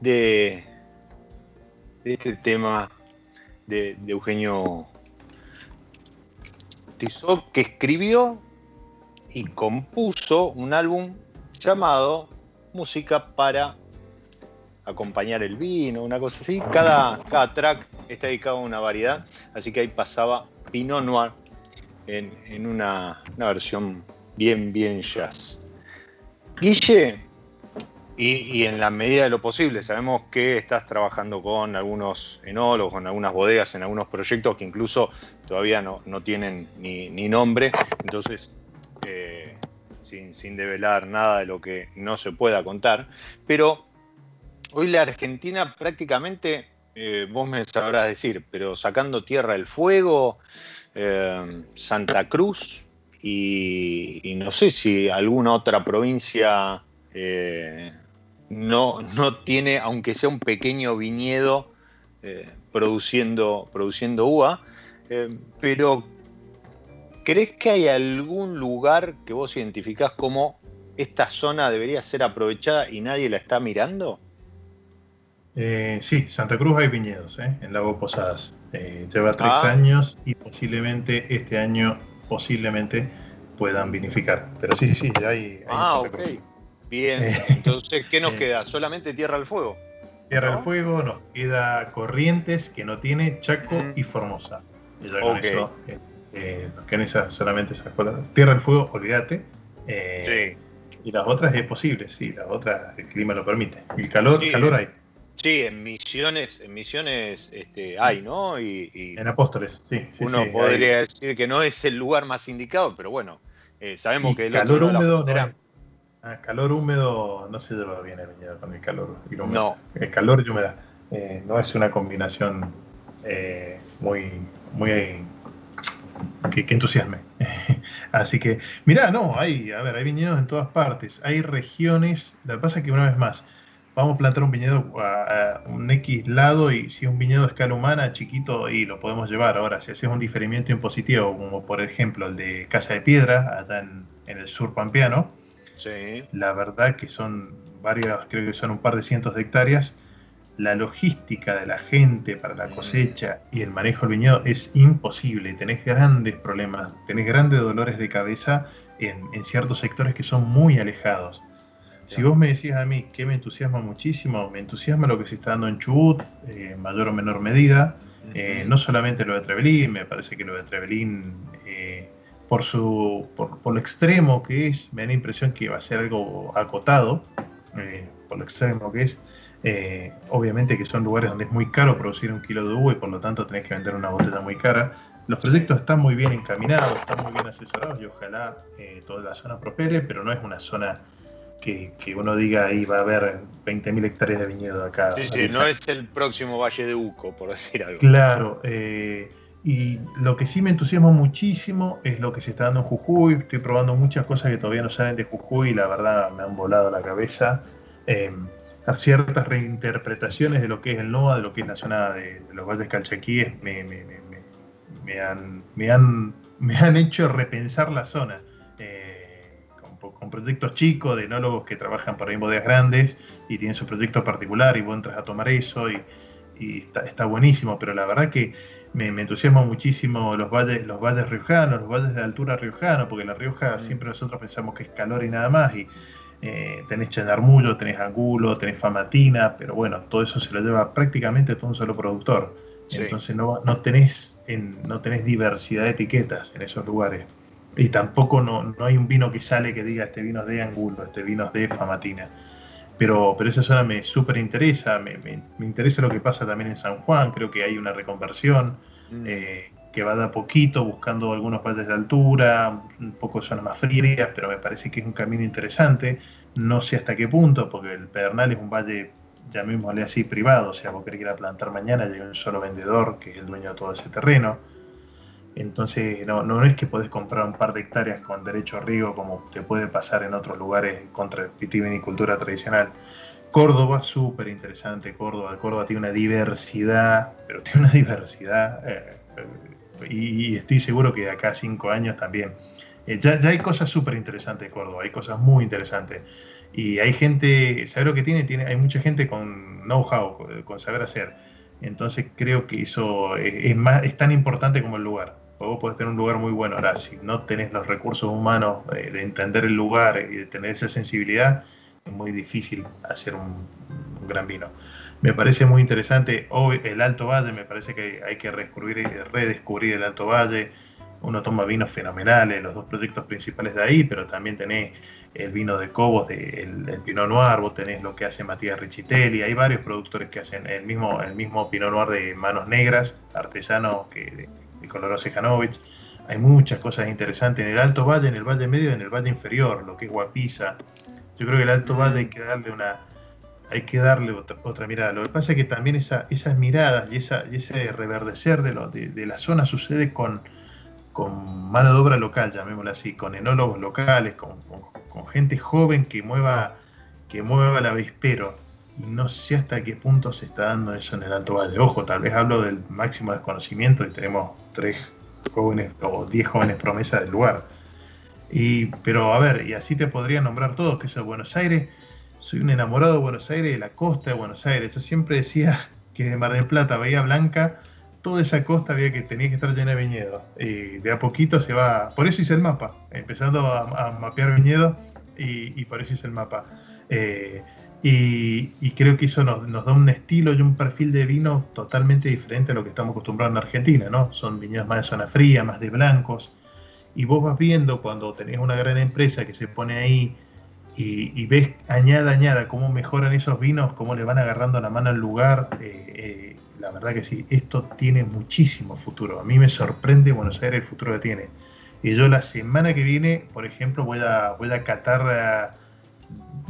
de, este tema de, Eugenio Tizot, que escribió y compuso un álbum llamado Música para acompañar el vino, una cosa así. Cada, cada track está dedicado a una variedad, así que ahí pasaba Pinot Noir en, una, una, versión bien, bien jazz. Guille, y, en la medida de lo posible, sabemos que estás trabajando con algunos enólogos, con algunas bodegas, en algunos proyectos que incluso todavía no, tienen ni, nombre, entonces eh, sin, sin, develar nada de lo que no se pueda contar, pero hoy la Argentina prácticamente, eh, vos me sabrás decir, pero sacando tierra del fuego, eh, Santa Cruz y, no sé si alguna otra provincia no, no tiene, aunque sea un pequeño viñedo eh, produciendo, produciendo uva, eh, pero ¿crees que hay algún lugar que vos identificás como esta zona debería ser aprovechada y nadie la está mirando? Eh, sí, Santa Cruz hay viñedos en Lago Posadas. lleva tres ah. años y posiblemente este año posiblemente puedan vinificar. Pero sí, sí, hay. hay ah, ok. Bien, eh, entonces, ¿qué nos queda? ¿Solamente Tierra del Fuego? Tierra del Fuego, nos queda Corrientes, que no tiene, Chaco mm. y Formosa. Y ya con eso eh, eh, nos quedan esas, solamente esas cuatro. Tierra del Fuego, olvídate. sí. Y las otras es posible, sí, las otras el clima lo permite. El calor, calor hay. Sí, en Misiones, en Misiones este, hay, ¿no? Y, en Apóstoles, sí. uno podría decir que no es el lugar más indicado, pero bueno, sabemos que el calor húmedo Ah, calor húmedo no se lleva bien el viñedo con el calor y la humedad. No. El calor y humedad. Eh, no es una combinación eh, muy, muy que, entusiasme. Así que, mirá, no, hay, a ver, hay viñedos en todas partes. Hay regiones. Lo que pasa es que una vez más, vamos a plantar un viñedo a, un X lado y si es un viñedo a escala humana, chiquito, y lo podemos llevar. Ahora, si haces un diferimiento impositivo, como por ejemplo el de Casa de Piedra, allá en, en el sur pampeano, la verdad que son varias, creo que son un par de cientos de hectáreas. La logística de la gente para la cosecha y el manejo del viñedo es imposible. Tenés grandes problemas, tenés grandes dolores de cabeza en, ciertos sectores que son muy alejados. Si vos me decís a mí que me entusiasma muchísimo, me entusiasma lo que se está dando en Chubut, eh, en mayor o menor medida. Eh, no solamente lo de Trevelín, me parece que lo de Trevelín eh, por, su, por, lo extremo que es, me da la impresión que va a ser algo acotado, eh, por lo extremo que es. Eh, obviamente que son lugares donde es muy caro producir un kilo de uva y por lo tanto tenés que vender una botella muy cara. Los proyectos están muy bien encaminados, están muy bien asesorados y ojalá eh, toda la zona prospere, pero no es una zona que, uno diga ahí va a haber 20.000 hectáreas de viñedo acá. Sí, sí, no es el próximo Valle de Uco, por decir algo. Claro, y lo que sí me entusiasma muchísimo es lo que se está dando en Jujuy. Estoy probando muchas cosas que todavía no salen de Jujuy y la verdad me han volado la cabeza. Eh, ciertas reinterpretaciones de lo que es el NOA, de lo que es la zona de, los valles calchaquíes, me, me, me, han, me, han, me han hecho repensar la zona. Con, proyectos chicos de enólogos que trabajan para bodegas grandes y tienen su proyecto particular y vos entras a tomar eso y, y está, está buenísimo, pero la verdad que me, entusiasma muchísimo los valles, los valles riojanos, los valles de altura riojano, porque la Rioja siempre nosotros pensamos que es calor y nada más, y eh, tenés Chanarmullo, tenés Angulo, tenés Famatina, pero bueno, todo eso se lo lleva prácticamente todo un solo productor. Entonces no, no, tenés no tenés diversidad de etiquetas en esos lugares. Y tampoco no, no hay un vino que sale que diga este vino es de Angulo, este vino es de Famatina. Pero, pero esa zona me súper interesa, me, interesa lo que pasa también en San Juan, creo que hay una reconversión mm. eh, que va de a poquito, buscando algunos valles de altura, un poco de zonas más frías, pero me parece que es un camino interesante, no sé hasta qué punto, porque el Pedernal es un valle, llamémosle así, privado, o sea, vos querés ir a plantar mañana, llega un solo vendedor que es el dueño de todo ese terreno, entonces, no, no es que puedes comprar un par de hectáreas con derecho a riego como te puede pasar en otros lugares contra vitivinicultura tradicional. Córdoba, súper interesante. Córdoba, Córdoba tiene una diversidad, pero tiene una diversidad. Eh, y, estoy seguro que acá cinco años también. Eh, ya, ya, hay cosas súper interesantes de Córdoba, hay cosas muy interesantes. Y hay gente, ¿sabes lo que tiene? tiene hay mucha gente con know-how, con saber hacer. Entonces creo que eso es, más, es tan importante como el lugar. Vos podés tener un lugar muy bueno. Ahora, si no tenés los recursos humanos de, entender el lugar y de tener esa sensibilidad, es muy difícil hacer un, gran vino. Me parece muy interesante el Alto Valle, me parece que hay que redescubrir, el Alto Valle. Uno toma vinos fenomenales, los dos proyectos principales de ahí, pero también tenés el vino de Cobos, de, el, Pinot Noir, vos tenés lo que hace Matías Richitelli, hay varios productores que hacen el mismo, el mismo Pinot Noir de manos negras, artesano que de Colorado Hay muchas cosas interesantes en el Alto Valle, en el Valle Medio y en el Valle Inferior, lo que es Guapiza. Yo creo que el Alto Valle hay que darle una hay que darle otra, mirada. Lo que pasa es que también esa, esas miradas y, esa, ese reverdecer de, lo, de la zona sucede con, con mano de obra local, llamémoslo así, con enólogos locales, con, gente joven que mueva, que mueva la avispero. Y no sé hasta qué punto se está dando eso en el Alto Valle. Ojo, tal vez hablo del máximo desconocimiento y tenemos tres jóvenes o diez jóvenes promesas del lugar. Y, pero a ver, y así te podría nombrar todos, que soy Buenos Aires, soy un enamorado de Buenos Aires, de la costa de Buenos Aires. Yo siempre decía que de Mar del Plata, Bahía Blanca, toda esa costa había que tenía que estar llena de viñedos. Y de a poquito se va. Por eso hice el mapa, empezando a, mapear viñedos y, por eso hice el mapa. Eh, y, creo que eso nos, da un estilo y un perfil de vino totalmente diferente a lo que estamos acostumbrados en Argentina, ¿no? Son viñedos más de zona fría, más de blancos. Y vos vas viendo cuando tenés una gran empresa que se pone ahí y, ves añada, añada cómo mejoran esos vinos, cómo le van agarrando la mano al lugar. Eh, eh, la verdad que sí, esto tiene muchísimo futuro. A mí me sorprende Buenos Aires el futuro que tiene. Y yo la semana que viene, por ejemplo, voy a, voy a catar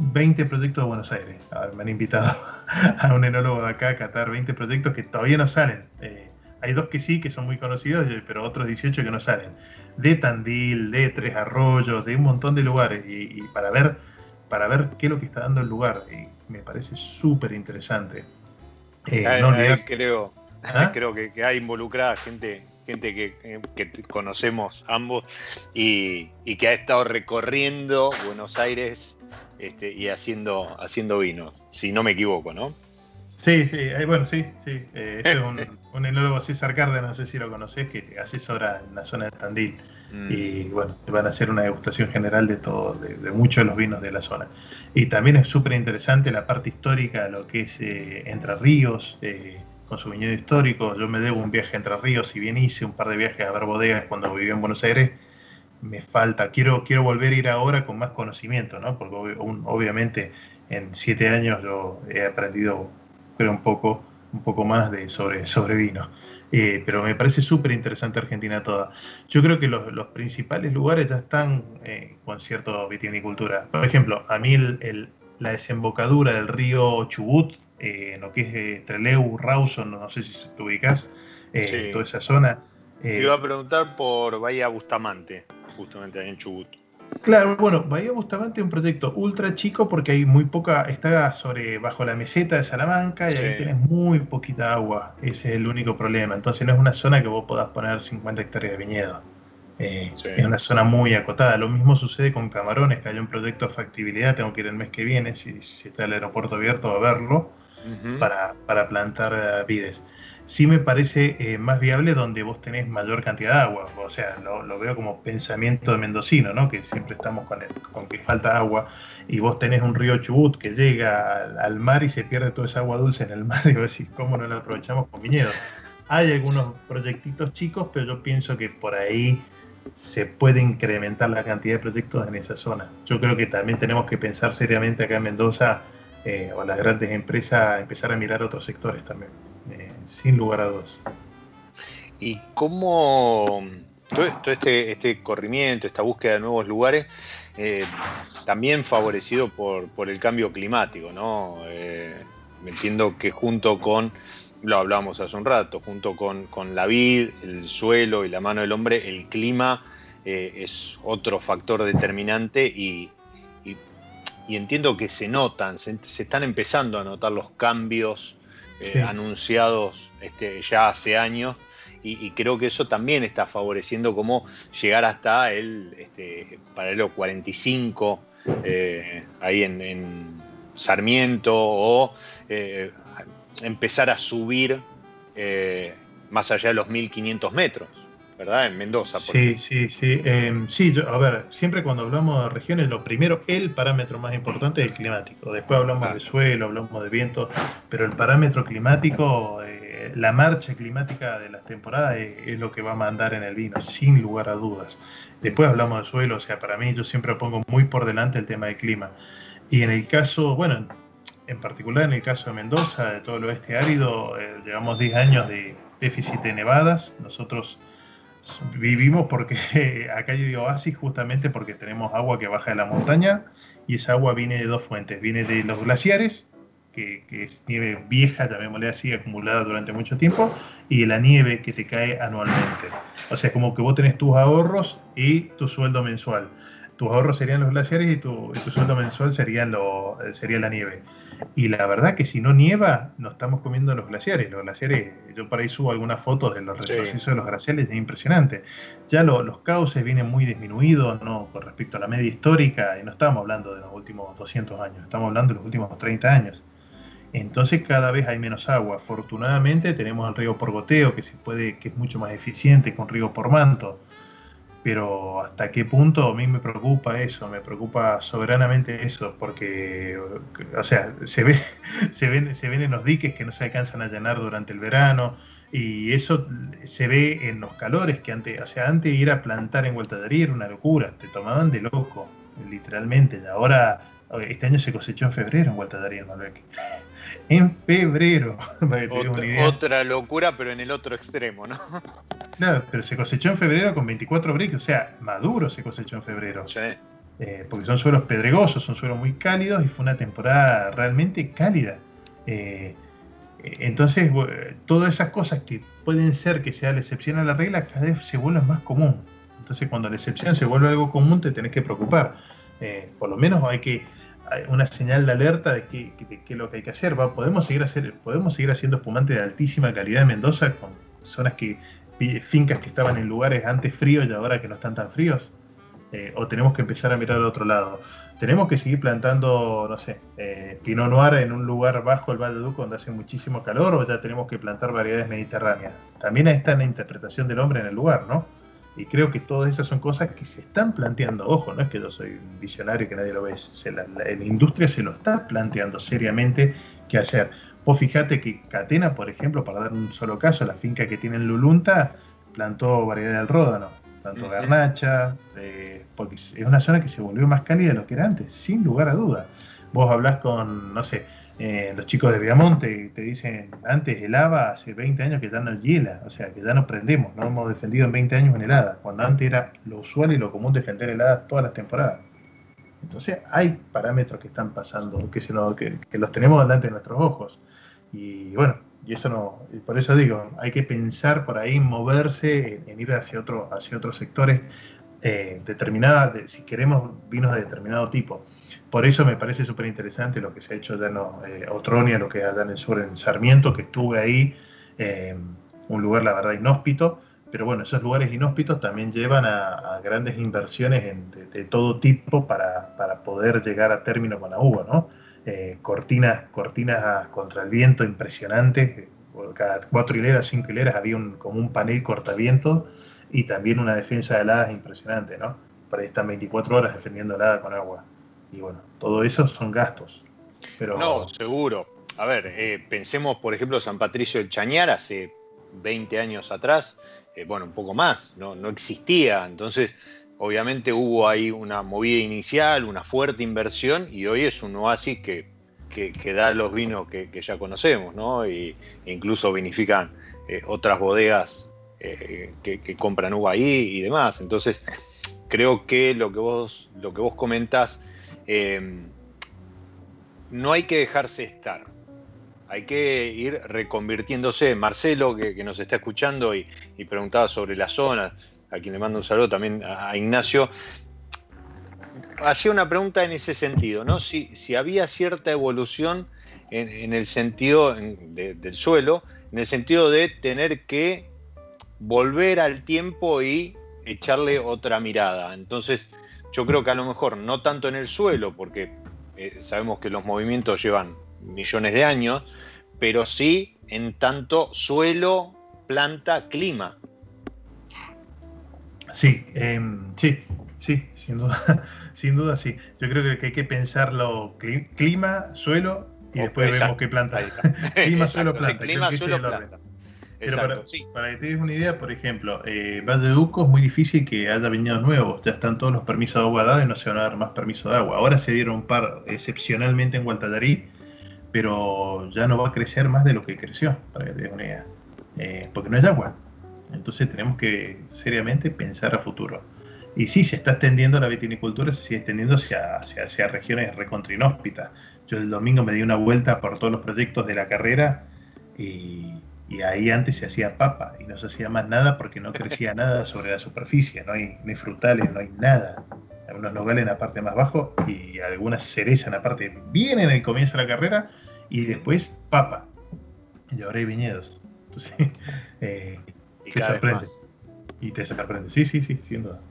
20 proyectos de Buenos Aires. me han invitado a un enólogo de acá a catar 20 proyectos que todavía no salen. Eh, hay dos que sí, que son muy conocidos, eh, pero otros 18 que no salen. De Tandil, de Tres Arroyos, de un montón de lugares. Y, para, ver, para ver qué es lo que está dando el lugar. Y me parece súper interesante. Eh, creo, ¿Ah? creo que, hay involucrada gente, gente que, conocemos ambos y, que ha estado recorriendo Buenos Aires este, y haciendo, haciendo vino, si no me equivoco, ¿no? Sí, sí, eh, bueno, sí, sí. Eh, este es un, un enólogo César Cárdenas, no sé si lo conoces, que asesora en la zona de Tandil. Mm. Y bueno, van a hacer una degustación general de todo, de, muchos de los vinos de la zona. Y también es súper interesante la parte histórica de lo que es eh, Entre Ríos, eh, con su viñedo histórico. Yo me debo un viaje a Entre Ríos, si bien hice un par de viajes a ver bodegas cuando viví en Buenos Aires, me falta, quiero, quiero volver a ir ahora con más conocimiento, ¿no? Porque obviamente en siete años yo he aprendido, creo, un poco, un poco más de sobre, sobre vino. Eh, pero me parece súper interesante Argentina toda. Yo creo que los, principales lugares ya están eh, con cierta vitivinicultura. Por ejemplo, a mí la desembocadura del río Chubut, eh, lo que es Treleu, Rawson, no sé si te ubicas, toda esa zona. Te iba a preguntar por Bahía Bustamante, justamente ahí en Chubut. Claro, bueno, Bahía Bustamante es un proyecto ultra chico porque hay muy poca, está sobre bajo la meseta de Salamanca y ahí tienes muy poquita agua, ese es el único problema. Entonces no es una zona que vos podás poner 50 hectáreas de viñedo. Eh, es una zona muy acotada. Lo mismo sucede con Camarones, que hay un proyecto de factibilidad, tengo que ir el mes que viene, si, si está el aeropuerto abierto a verlo, para, para, plantar uh, vides sí me parece eh, más viable donde vos tenés mayor cantidad de agua. O sea, lo, veo como pensamiento de mendocino, ¿no? Que siempre estamos con, con que falta agua y vos tenés un río Chubut que llega al, mar y se pierde toda esa agua dulce en el mar y vos decís, ¿cómo no la aprovechamos con viñedos? Hay algunos proyectitos chicos, pero yo pienso que por ahí se puede incrementar la cantidad de proyectos en esa zona. Yo creo que también tenemos que pensar seriamente acá en Mendoza eh, o las grandes empresas empezar a mirar otros sectores también. Eh, sin lugar a dudas. ¿Y cómo todo, este, este, corrimiento, esta búsqueda de nuevos lugares, eh, también favorecido por, el cambio climático, ¿no? Eh, entiendo que junto con, lo hablábamos hace un rato, junto con, la vid, el suelo y la mano del hombre, el clima es otro factor determinante y, entiendo que se notan, se, están empezando a notar los cambios eh, anunciados este, ya hace años. Y, creo que eso también está favoreciendo cómo llegar hasta el este, paralelo 45 eh, ahí en, Sarmiento o eh, empezar a subir más allá de los 1500 metros. ¿Verdad? En Mendoza. Sí, sí, sí. Em, sí, a ver, siempre cuando hablamos de regiones, lo primero, el parámetro más importante es el climático. Después hablamos de suelo, hablamos de viento, pero el parámetro climático, eh, la marcha climática de las temporadas es, lo que va a mandar en el vino, sin lugar a dudas. Después hablamos de suelo, o sea, para mí yo siempre pongo muy por delante el tema del clima. Y en el caso, bueno, en particular en el caso de Mendoza, de todo el oeste árido, eh, llevamos 10 años de déficit de nevadas. Nosotros vivimos porque acá hay oasis justamente porque tenemos agua que baja de la montaña y esa agua viene de dos fuentes. Viene de los glaciares, que, es nieve vieja, llamémosle así, acumulada durante mucho tiempo, y de la nieve que te cae anualmente. O sea, como que vos tenés tus ahorros y tu sueldo mensual. Tus ahorros serían los glaciares y tu, sueldo mensual serían lo, sería la nieve. Y la verdad que si no nieva, nos estamos comiendo los glaciares. Los glaciares, yo por ahí subo algunas fotos de los retrocesos de los glaciares, es impresionante. Ya los cauces vienen muy disminuidos ¿no? con respecto a la media histórica, y no estamos hablando de los últimos 200 años, estamos hablando de los últimos 30 años. Entonces cada vez hay menos agua. Afortunadamente tenemos el río por goteo, que, se puede, que es mucho más eficiente que un río por manto pero hasta qué punto a mí me preocupa eso, me preocupa soberanamente eso, porque, o sea, se, ve, se, ven, se ven en los diques que no se alcanzan a llenar durante el verano, y eso se ve en los calores que antes, o sea, antes ir a plantar en Vuelta de era una locura, te tomaban de loco, literalmente, y ahora, este año se cosechó en febrero en Vuelta de Arí, Malbec en febrero. otra, locura, pero en el otro extremo, ¿no? Claro, pero se cosechó en febrero con 24 bricks, o sea, maduro se cosechó en febrero. Sí. Eh, porque son suelos pedregosos, son suelos muy cálidos y fue una temporada realmente cálida. Eh, eh, entonces, todas esas cosas que pueden ser que sea la excepción a la regla, cada vez se vuelven más común. Entonces, cuando la excepción se vuelve algo común, te tenés que preocupar. por lo menos hay que una señal de alerta de qué, es lo que hay que hacer. Podemos seguir hacer, podemos seguir haciendo espumante de altísima calidad en Mendoza con zonas que fincas que estaban en lugares antes fríos y ahora que no están tan fríos. Eh, o tenemos que empezar a mirar al otro lado. Tenemos que seguir plantando, no sé, eh, Pinot Noir en un lugar bajo el Valle Duco donde hace muchísimo calor, o ya tenemos que plantar variedades mediterráneas. También está en la interpretación del hombre en el lugar, ¿no? Y creo que todas esas son cosas que se están planteando. Ojo, no es que yo soy un visionario y que nadie lo ve. la, la, industria se lo está planteando seriamente qué hacer. Vos fijate que Catena, por ejemplo, para dar un solo caso, la finca que tiene en Lulunta plantó variedad del ródano, plantó garnacha, eh, porque es una zona que se volvió más cálida de lo que era antes, sin lugar a duda. Vos hablás con, no sé, eh, los chicos de Viamonte te dicen, antes helaba, hace 20 años que ya no hiela, o sea, que ya nos prendemos, no hemos defendido en 20 años en helada, cuando antes era lo usual y lo común defender heladas todas las temporadas. Entonces hay parámetros que están pasando, que, se que, los tenemos delante de nuestros ojos. Y bueno, y eso no, por eso digo, hay que pensar por ahí, moverse, en, ir hacia, otro, hacia otros sectores eh, determinadas, si queremos vinos de determinado tipo. Por eso me parece súper interesante lo que se ha hecho allá en eh, Otronia, lo que hay allá en el sur, en Sarmiento, que estuve ahí, eh, un lugar la verdad inhóspito, pero bueno, esos lugares inhóspitos también llevan a, grandes inversiones de, todo tipo para, poder llegar a término con la uva, ¿no? Eh, cortinas, cortinas contra el viento impresionantes, cada cuatro hileras, cinco hileras había un, como un panel cortaviento y también una defensa de heladas impresionante, ¿no? Por ahí están 24 horas defendiendo helada con agua. Y bueno, todo eso son gastos. No, seguro. A ver, eh, pensemos, por ejemplo, San Patricio del Chañar hace 20 años atrás, eh, bueno, un poco más, no, no existía. Entonces, obviamente hubo ahí una movida inicial, una fuerte inversión, y hoy es un oasis que, que, da los vinos que, ya conocemos, ¿no? Y, e incluso vinifican eh, otras bodegas que, compran uva y demás. Entonces, creo que lo que vos, lo que vos comentás Em, no hay que dejarse estar. Hay que ir reconvirtiéndose. Marcelo, que, nos está escuchando y, preguntaba sobre la zona, a quien le mando un saludo también a, Ignacio, hacía una pregunta en ese sentido, ¿no? Si, había cierta evolución en, el sentido del suelo, en el sentido de tener que volver al tiempo y echarle otra mirada. Entonces, yo creo que a lo mejor no tanto en el suelo, porque eh, sabemos que los movimientos llevan millones de años, pero sí en tanto suelo, planta, clima. Sí, em, sí, sí, sin duda, sin duda sí. Yo creo que hay que pensarlo clima, suelo y después vemos qué planta. clima, suelo, planta. clima, suelo, planta. Pero para, para, que te des una idea, por ejemplo, eh, Valle de Uco es muy difícil que haya viñedos nuevos. Ya están todos los permisos de agua dados y no se van a dar más permisos de agua. Ahora se dieron un par excepcionalmente en Guantallarí, pero ya no va a crecer más de lo que creció, para que te des una idea. Eh, porque no hay agua. Entonces tenemos que seriamente pensar a futuro. Y sí, se está extendiendo la vitinicultura, se sigue extendiendo hacia, hacia, hacia regiones recontrinóspitas. Yo el domingo me di una vuelta por todos los proyectos de la carrera y y ahí antes se hacía papa y no se hacía más nada porque no crecía nada sobre la superficie, no hay, ni frutales, no hay nada. Hay unos nogales en la parte más bajo y algunas cerezas en la parte bien en el comienzo de la carrera y después papa. Y ahora hay viñedos. Entonces, eh, y te sorprende. Y te sorprende. Sí, sí, sí, sin duda.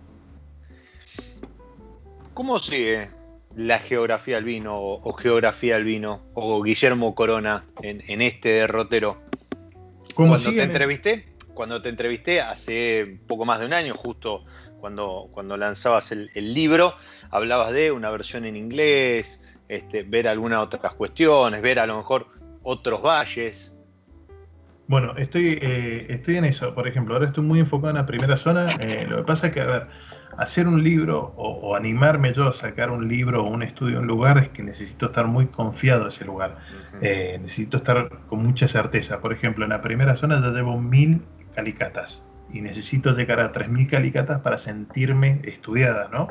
¿Cómo sigue la geografía del vino o, geografía del vino o Guillermo Corona en, en este derrotero? Cuando te entrevisté, cuando te entrevisté hace poco más de un año, justo cuando, cuando lanzabas el, libro, hablabas de una versión en inglés, este, ver algunas otras cuestiones, ver a lo mejor otros valles. Bueno, estoy, eh, estoy en eso. Por ejemplo, ahora estoy muy enfocado en la primera zona. Eh, lo que pasa es que, a ver, hacer un libro o, animarme yo a sacar un libro o un estudio en un lugar es que necesito estar muy confiado en ese lugar. Eh, necesito estar con mucha certeza. Por ejemplo, en la primera zona ya llevo mil calicatas y necesito llegar a tres mil calicatas para sentirme estudiada, ¿no?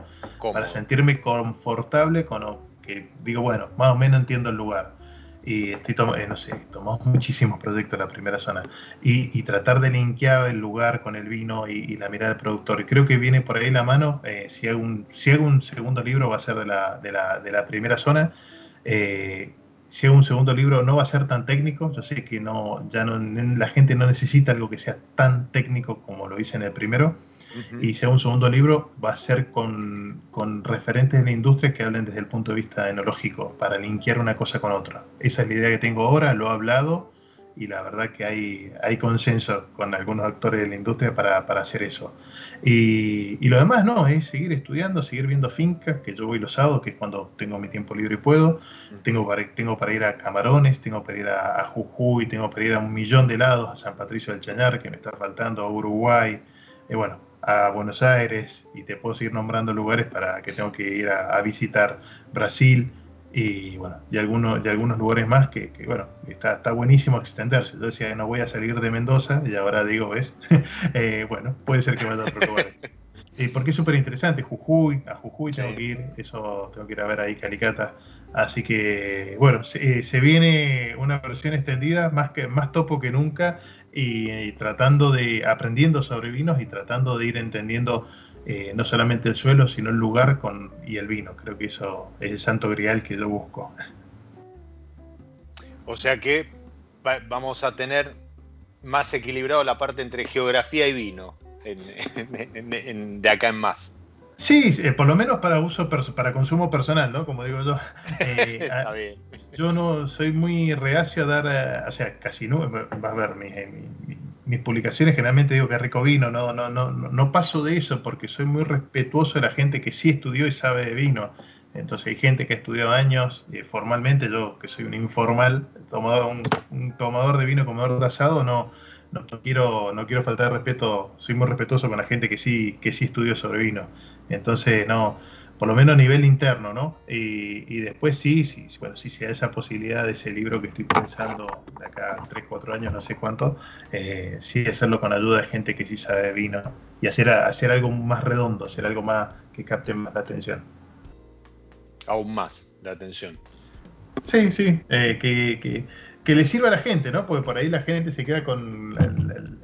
Para sentirme confortable con lo que digo, bueno, más o menos entiendo el lugar y estoy eh, no sé, tomamos muchísimos proyectos en la primera zona y, tratar de linkear el lugar con el vino y, la mirada del productor. Y creo que viene por ahí la mano, eh, si, hago un, si hago un segundo libro va a ser de la, de la, de la primera zona. Eh, si hago un segundo libro no va a ser tan técnico, yo sé que no, ya no, la gente no necesita algo que sea tan técnico como lo hice en el primero, y sea un segundo libro, va a ser con, con, referentes de la industria que hablen desde el punto de vista enológico, para linkear una cosa con otra. Esa es la idea que tengo ahora, lo he hablado y la verdad que hay, hay consenso con algunos actores de la industria para, para hacer eso. Y, y, lo demás no, es seguir estudiando, seguir viendo fincas, que yo voy los sábados, que es cuando tengo mi tiempo libre y puedo. Tengo para, tengo para ir a Camarones, tengo para ir a, a Jujuy, tengo para ir a un millón de lados, a San Patricio del Chañar, que me está faltando, a Uruguay. Y bueno, a Buenos Aires y te puedo seguir nombrando lugares para que tengo que ir a, visitar Brasil y bueno, y algunos, y algunos lugares más que, bueno, está, está buenísimo extenderse. Yo decía, no voy a salir de Mendoza y ahora digo, ¿ves? Eh, bueno, puede ser que vaya a otro lugar. y porque es súper interesante, Jujuy, a Jujuy tengo que ir, eso tengo que ir a ver ahí Calicata. Así que, bueno, se, se, viene una versión extendida, más, que, más topo que nunca, y, tratando de, aprendiendo sobre vinos y tratando de ir entendiendo eh, no solamente el suelo, sino el lugar con, y el vino. Creo que eso es el santo grial que yo busco. O sea que vamos a tener más equilibrado la parte entre geografía y vino de acá en más. Sí, eh, por lo menos para uso para consumo personal, ¿no? Como digo yo. Eh, Está bien. Yo no soy muy reacio a dar, eh, o sea, casi no, vas a ver mis, publicaciones generalmente digo que rico vino, no, no, no, no paso de eso porque soy muy respetuoso de la gente que sí estudió y sabe de vino. Entonces hay gente que ha estudiado años formalmente, yo que soy un informal, tomador, un, tomador de vino, tomador de asado, no, no, quiero, no quiero faltar respeto, soy muy respetuoso con la gente que sí, que sí estudió sobre vino. Entonces, no, por lo menos a nivel interno, ¿no? Y, después sí, sí, bueno, sí se da esa posibilidad de ese libro que estoy pensando de acá 3, 4 años, no sé cuánto, eh, sí hacerlo con ayuda de gente que sí sabe vino y hacer, hacer algo más redondo, hacer algo más que capte más la atención. Aún más la atención. Sí, sí, eh, que, que, que, le sirva a la gente, ¿no? Porque por ahí la gente se queda con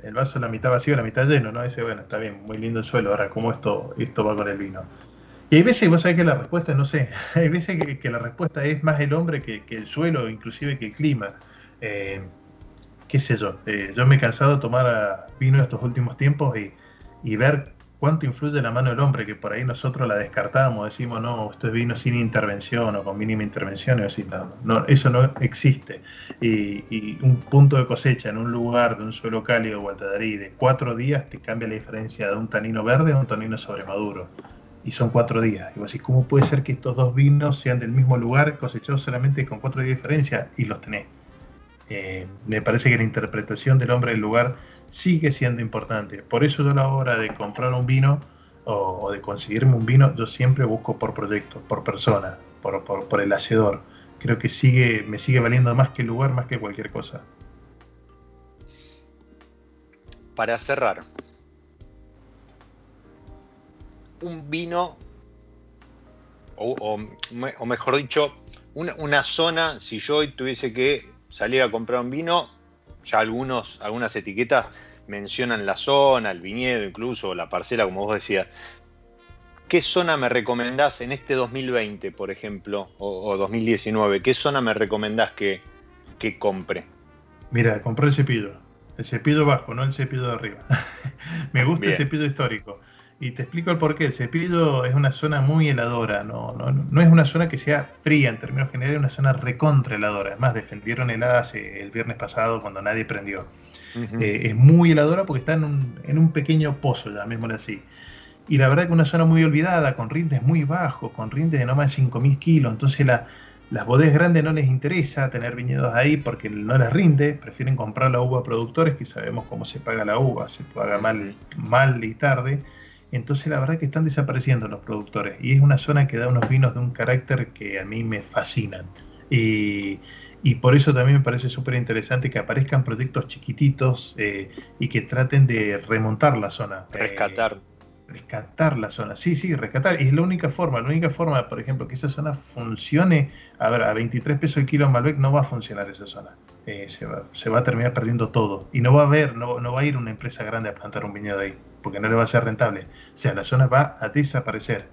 el, vaso la mitad vacío, la mitad lleno, ¿no? Dice, bueno, está bien, muy lindo el suelo, ahora, ¿cómo esto, esto va con el vino? Y hay veces, vos sabés que la respuesta, no sé, hay veces que, la respuesta es más el hombre que, el suelo, inclusive que el clima. Eh, qué sé yo, eh, yo me he cansado de tomar vino estos últimos tiempos y, ver cuánto influye la mano del hombre, que por ahí nosotros la descartamos, decimos, no, esto es vino sin intervención o con mínima intervención, y así, no, no, eso no existe. Y, un punto de cosecha en un lugar de un suelo cálido o de cuatro días te cambia la diferencia de un tanino verde a un tanino sobremaduro. Y son cuatro días. Y vos decís, ¿cómo puede ser que estos dos vinos sean del mismo lugar, cosechados solamente con cuatro días de diferencia? Y los tenés. Eh, me parece que la interpretación del hombre del lugar sigue siendo importante. Por eso yo a la hora de comprar un vino o, de conseguirme un vino, yo siempre busco por proyecto, por persona, por, por, el hacedor. Creo que sigue, me sigue valiendo más que el lugar, más que cualquier cosa. Para cerrar, un vino, o, mejor dicho, una, una, zona, si yo hoy tuviese que salir a comprar un vino, ya algunos, algunas etiquetas mencionan la zona, el viñedo incluso, la parcela, como vos decías. ¿Qué zona me recomendás en este 2020, por ejemplo, o, 2019? ¿Qué zona me recomendás que, que compre? Mira, compré el cepillo. El cepillo bajo, no el cepillo de arriba. me gusta el cepillo histórico. Y te explico el porqué. El cepillo es una zona muy heladora, no, no, no es una zona que sea fría en términos generales, es una zona recontra heladora. Además, defendieron heladas el viernes pasado cuando nadie prendió. Eh, es muy heladora porque está en un, en un pequeño pozo, llamémoslo así. Y la verdad que es una zona muy olvidada, con rindes muy bajos, con rindes de no más de 5.000 kilos. Entonces la, las bodegas grandes no les interesa tener viñedos ahí porque no les rinde, prefieren comprar la uva a productores que sabemos cómo se paga la uva, se paga mal, mal y tarde. Entonces la verdad que están desapareciendo los productores y es una zona que da unos vinos de un carácter que a mí me fascinan. Y, por eso también me parece súper interesante que aparezcan proyectos chiquititos eh, y que traten de remontar la zona. Eh, rescatar. rescatar la zona, sí, sí, rescatar. Y es la única forma, la única forma, por ejemplo, que esa zona funcione. A ver, a 23 pesos el kilo en Malbec no va a funcionar esa zona. Eh, se, va, se, va, a terminar perdiendo todo. Y no va a haber, no, no va a ir una empresa grande a plantar un viñedo ahí porque no le va a ser rentable. O sea, la zona va a desaparecer.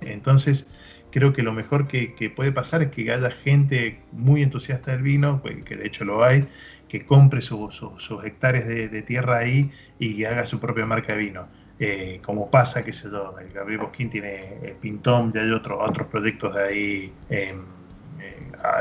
Entonces, creo que lo mejor que, puede pasar es que haya gente muy entusiasta del vino, pues, que de hecho lo hay, que compre sus hectáreas de, tierra ahí y haga su propia marca de vino. Eh, como pasa, qué sé yo, el Gabriel Bosquín tiene eh, Pintón, y hay otros otros proyectos de ahí, eh,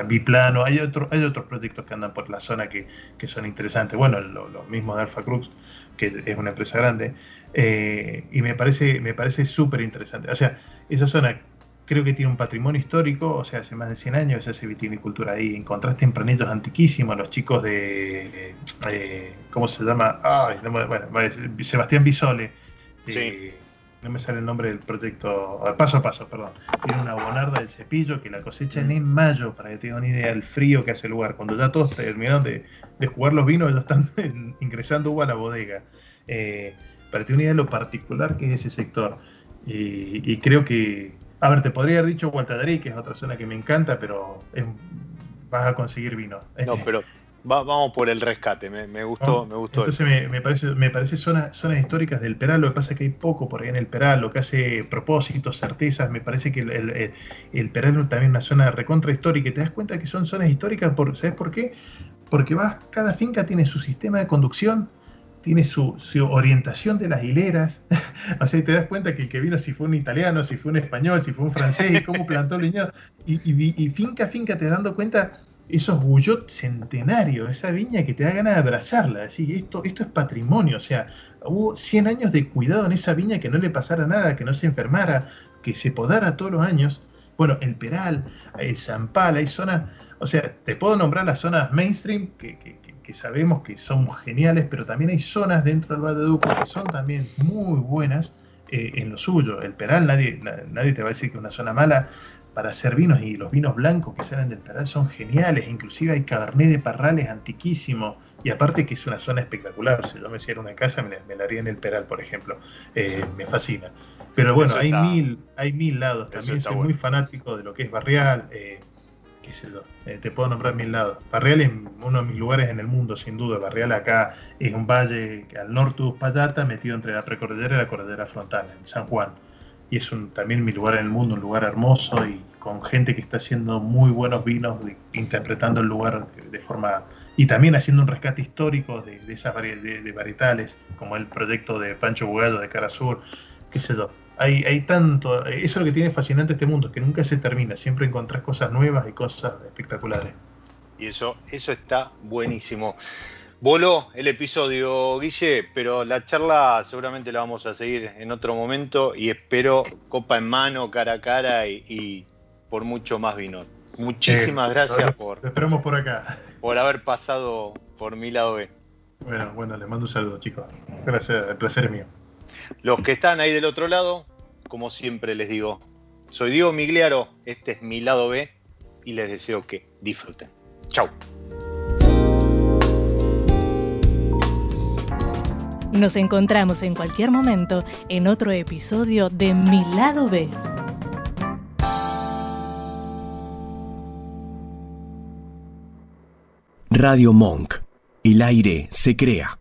Biplano, hay, otro, hay otros proyectos que andan por la zona que, son interesantes. Bueno, lo, lo mismo de Alfa Cruz, que es una empresa grande. Eh, y me parece me parece súper interesante. O sea, esa zona creo que tiene un patrimonio histórico, o sea, hace más de 100 años se hace vitinicultura ahí. Encontraste tempranillos antiquísimos, los chicos de, eh, ¿cómo se llama? bueno, Sebastián Bisole. Eh, no me sale el nombre del proyecto, paso a paso, perdón. Tiene una bonarda del cepillo que la cosechan en mayo, para que tengan una idea del frío que hace el lugar. Cuando ya todos terminaron de, de jugar los vinos, ya están ingresando uva a la bodega. Eh, para tener una idea de lo particular que es ese sector. Y, creo que, a ver, te podría haber dicho Guatadarí, que es otra zona que me encanta, pero vas a conseguir vino. No, pero vamos por el rescate, me, gustó, me gustó. Entonces me, parece, me parece zonas, zonas históricas del Peral, lo que pasa es que hay poco por ahí en el Peral, lo que hace propósitos, certezas, me parece que el, el, Peral también es una zona recontra histórica y te das cuenta que son zonas históricas, por, ¿sabes por qué? Porque vas, cada finca tiene su sistema de conducción, tiene su, orientación de las hileras. o sea, te das cuenta que el que vino, si fue un italiano, si fue un español, si fue un francés, cómo plantó el viñedo. Y, finca a finca te dando cuenta esos bullot centenarios, esa viña que te da ganas de abrazarla. Así, esto, esto es patrimonio. O sea, hubo 100 años de cuidado en esa viña que no le pasara nada, que no se enfermara, que se podara todos los años. Bueno, el Peral, el Zampal, hay zonas. O sea, te puedo nombrar las zonas mainstream que que sabemos que son geniales, pero también hay zonas dentro del Valle de Duco que son también muy buenas eh, en lo suyo. El Peral, nadie, nadie te va a decir que es una zona mala para hacer vinos y los vinos blancos que salen del Peral son geniales, inclusive hay Cabernet de Parrales antiquísimo y aparte que es una zona espectacular, si yo me hiciera una casa me la, haría en el Peral, por ejemplo, eh, me fascina. Pero bueno, hay mil, hay mil lados, también. soy muy fanático de lo que es Barrial, eh, eh, te puedo nombrar mil lados. Barrial es uno de mis lugares en el mundo, sin duda. Barrial acá es un valle al norte de Uspallata, metido entre la precordillera y la cordillera frontal, en San Juan. Y es un, también mi lugar en el mundo, un lugar hermoso y con gente que está haciendo muy buenos vinos, interpretando el lugar de forma y también haciendo un rescate histórico de, esas de, varietales, como el proyecto de Pancho Bugallo de Cara Sur, qué sé yo. Hay, hay tanto, eso es lo que tiene fascinante este mundo, que nunca se termina, siempre encontrás cosas nuevas y cosas espectaculares. Y eso, eso está buenísimo. Voló el episodio, Guille, pero la charla seguramente la vamos a seguir en otro momento y espero copa en mano, cara a cara y, por mucho más vino. Muchísimas gracias por. esperamos por acá. Por haber pasado por mi lado B. Bueno, bueno, les mando un saludo, chicos. Gracias, el placer es mío. Los que están ahí del otro lado, como siempre les digo, soy Diego Migliaro, este es mi lado B y les deseo que disfruten. Chau. Nos encontramos en cualquier momento en otro episodio de Mi lado B. Radio Monk. El aire se crea.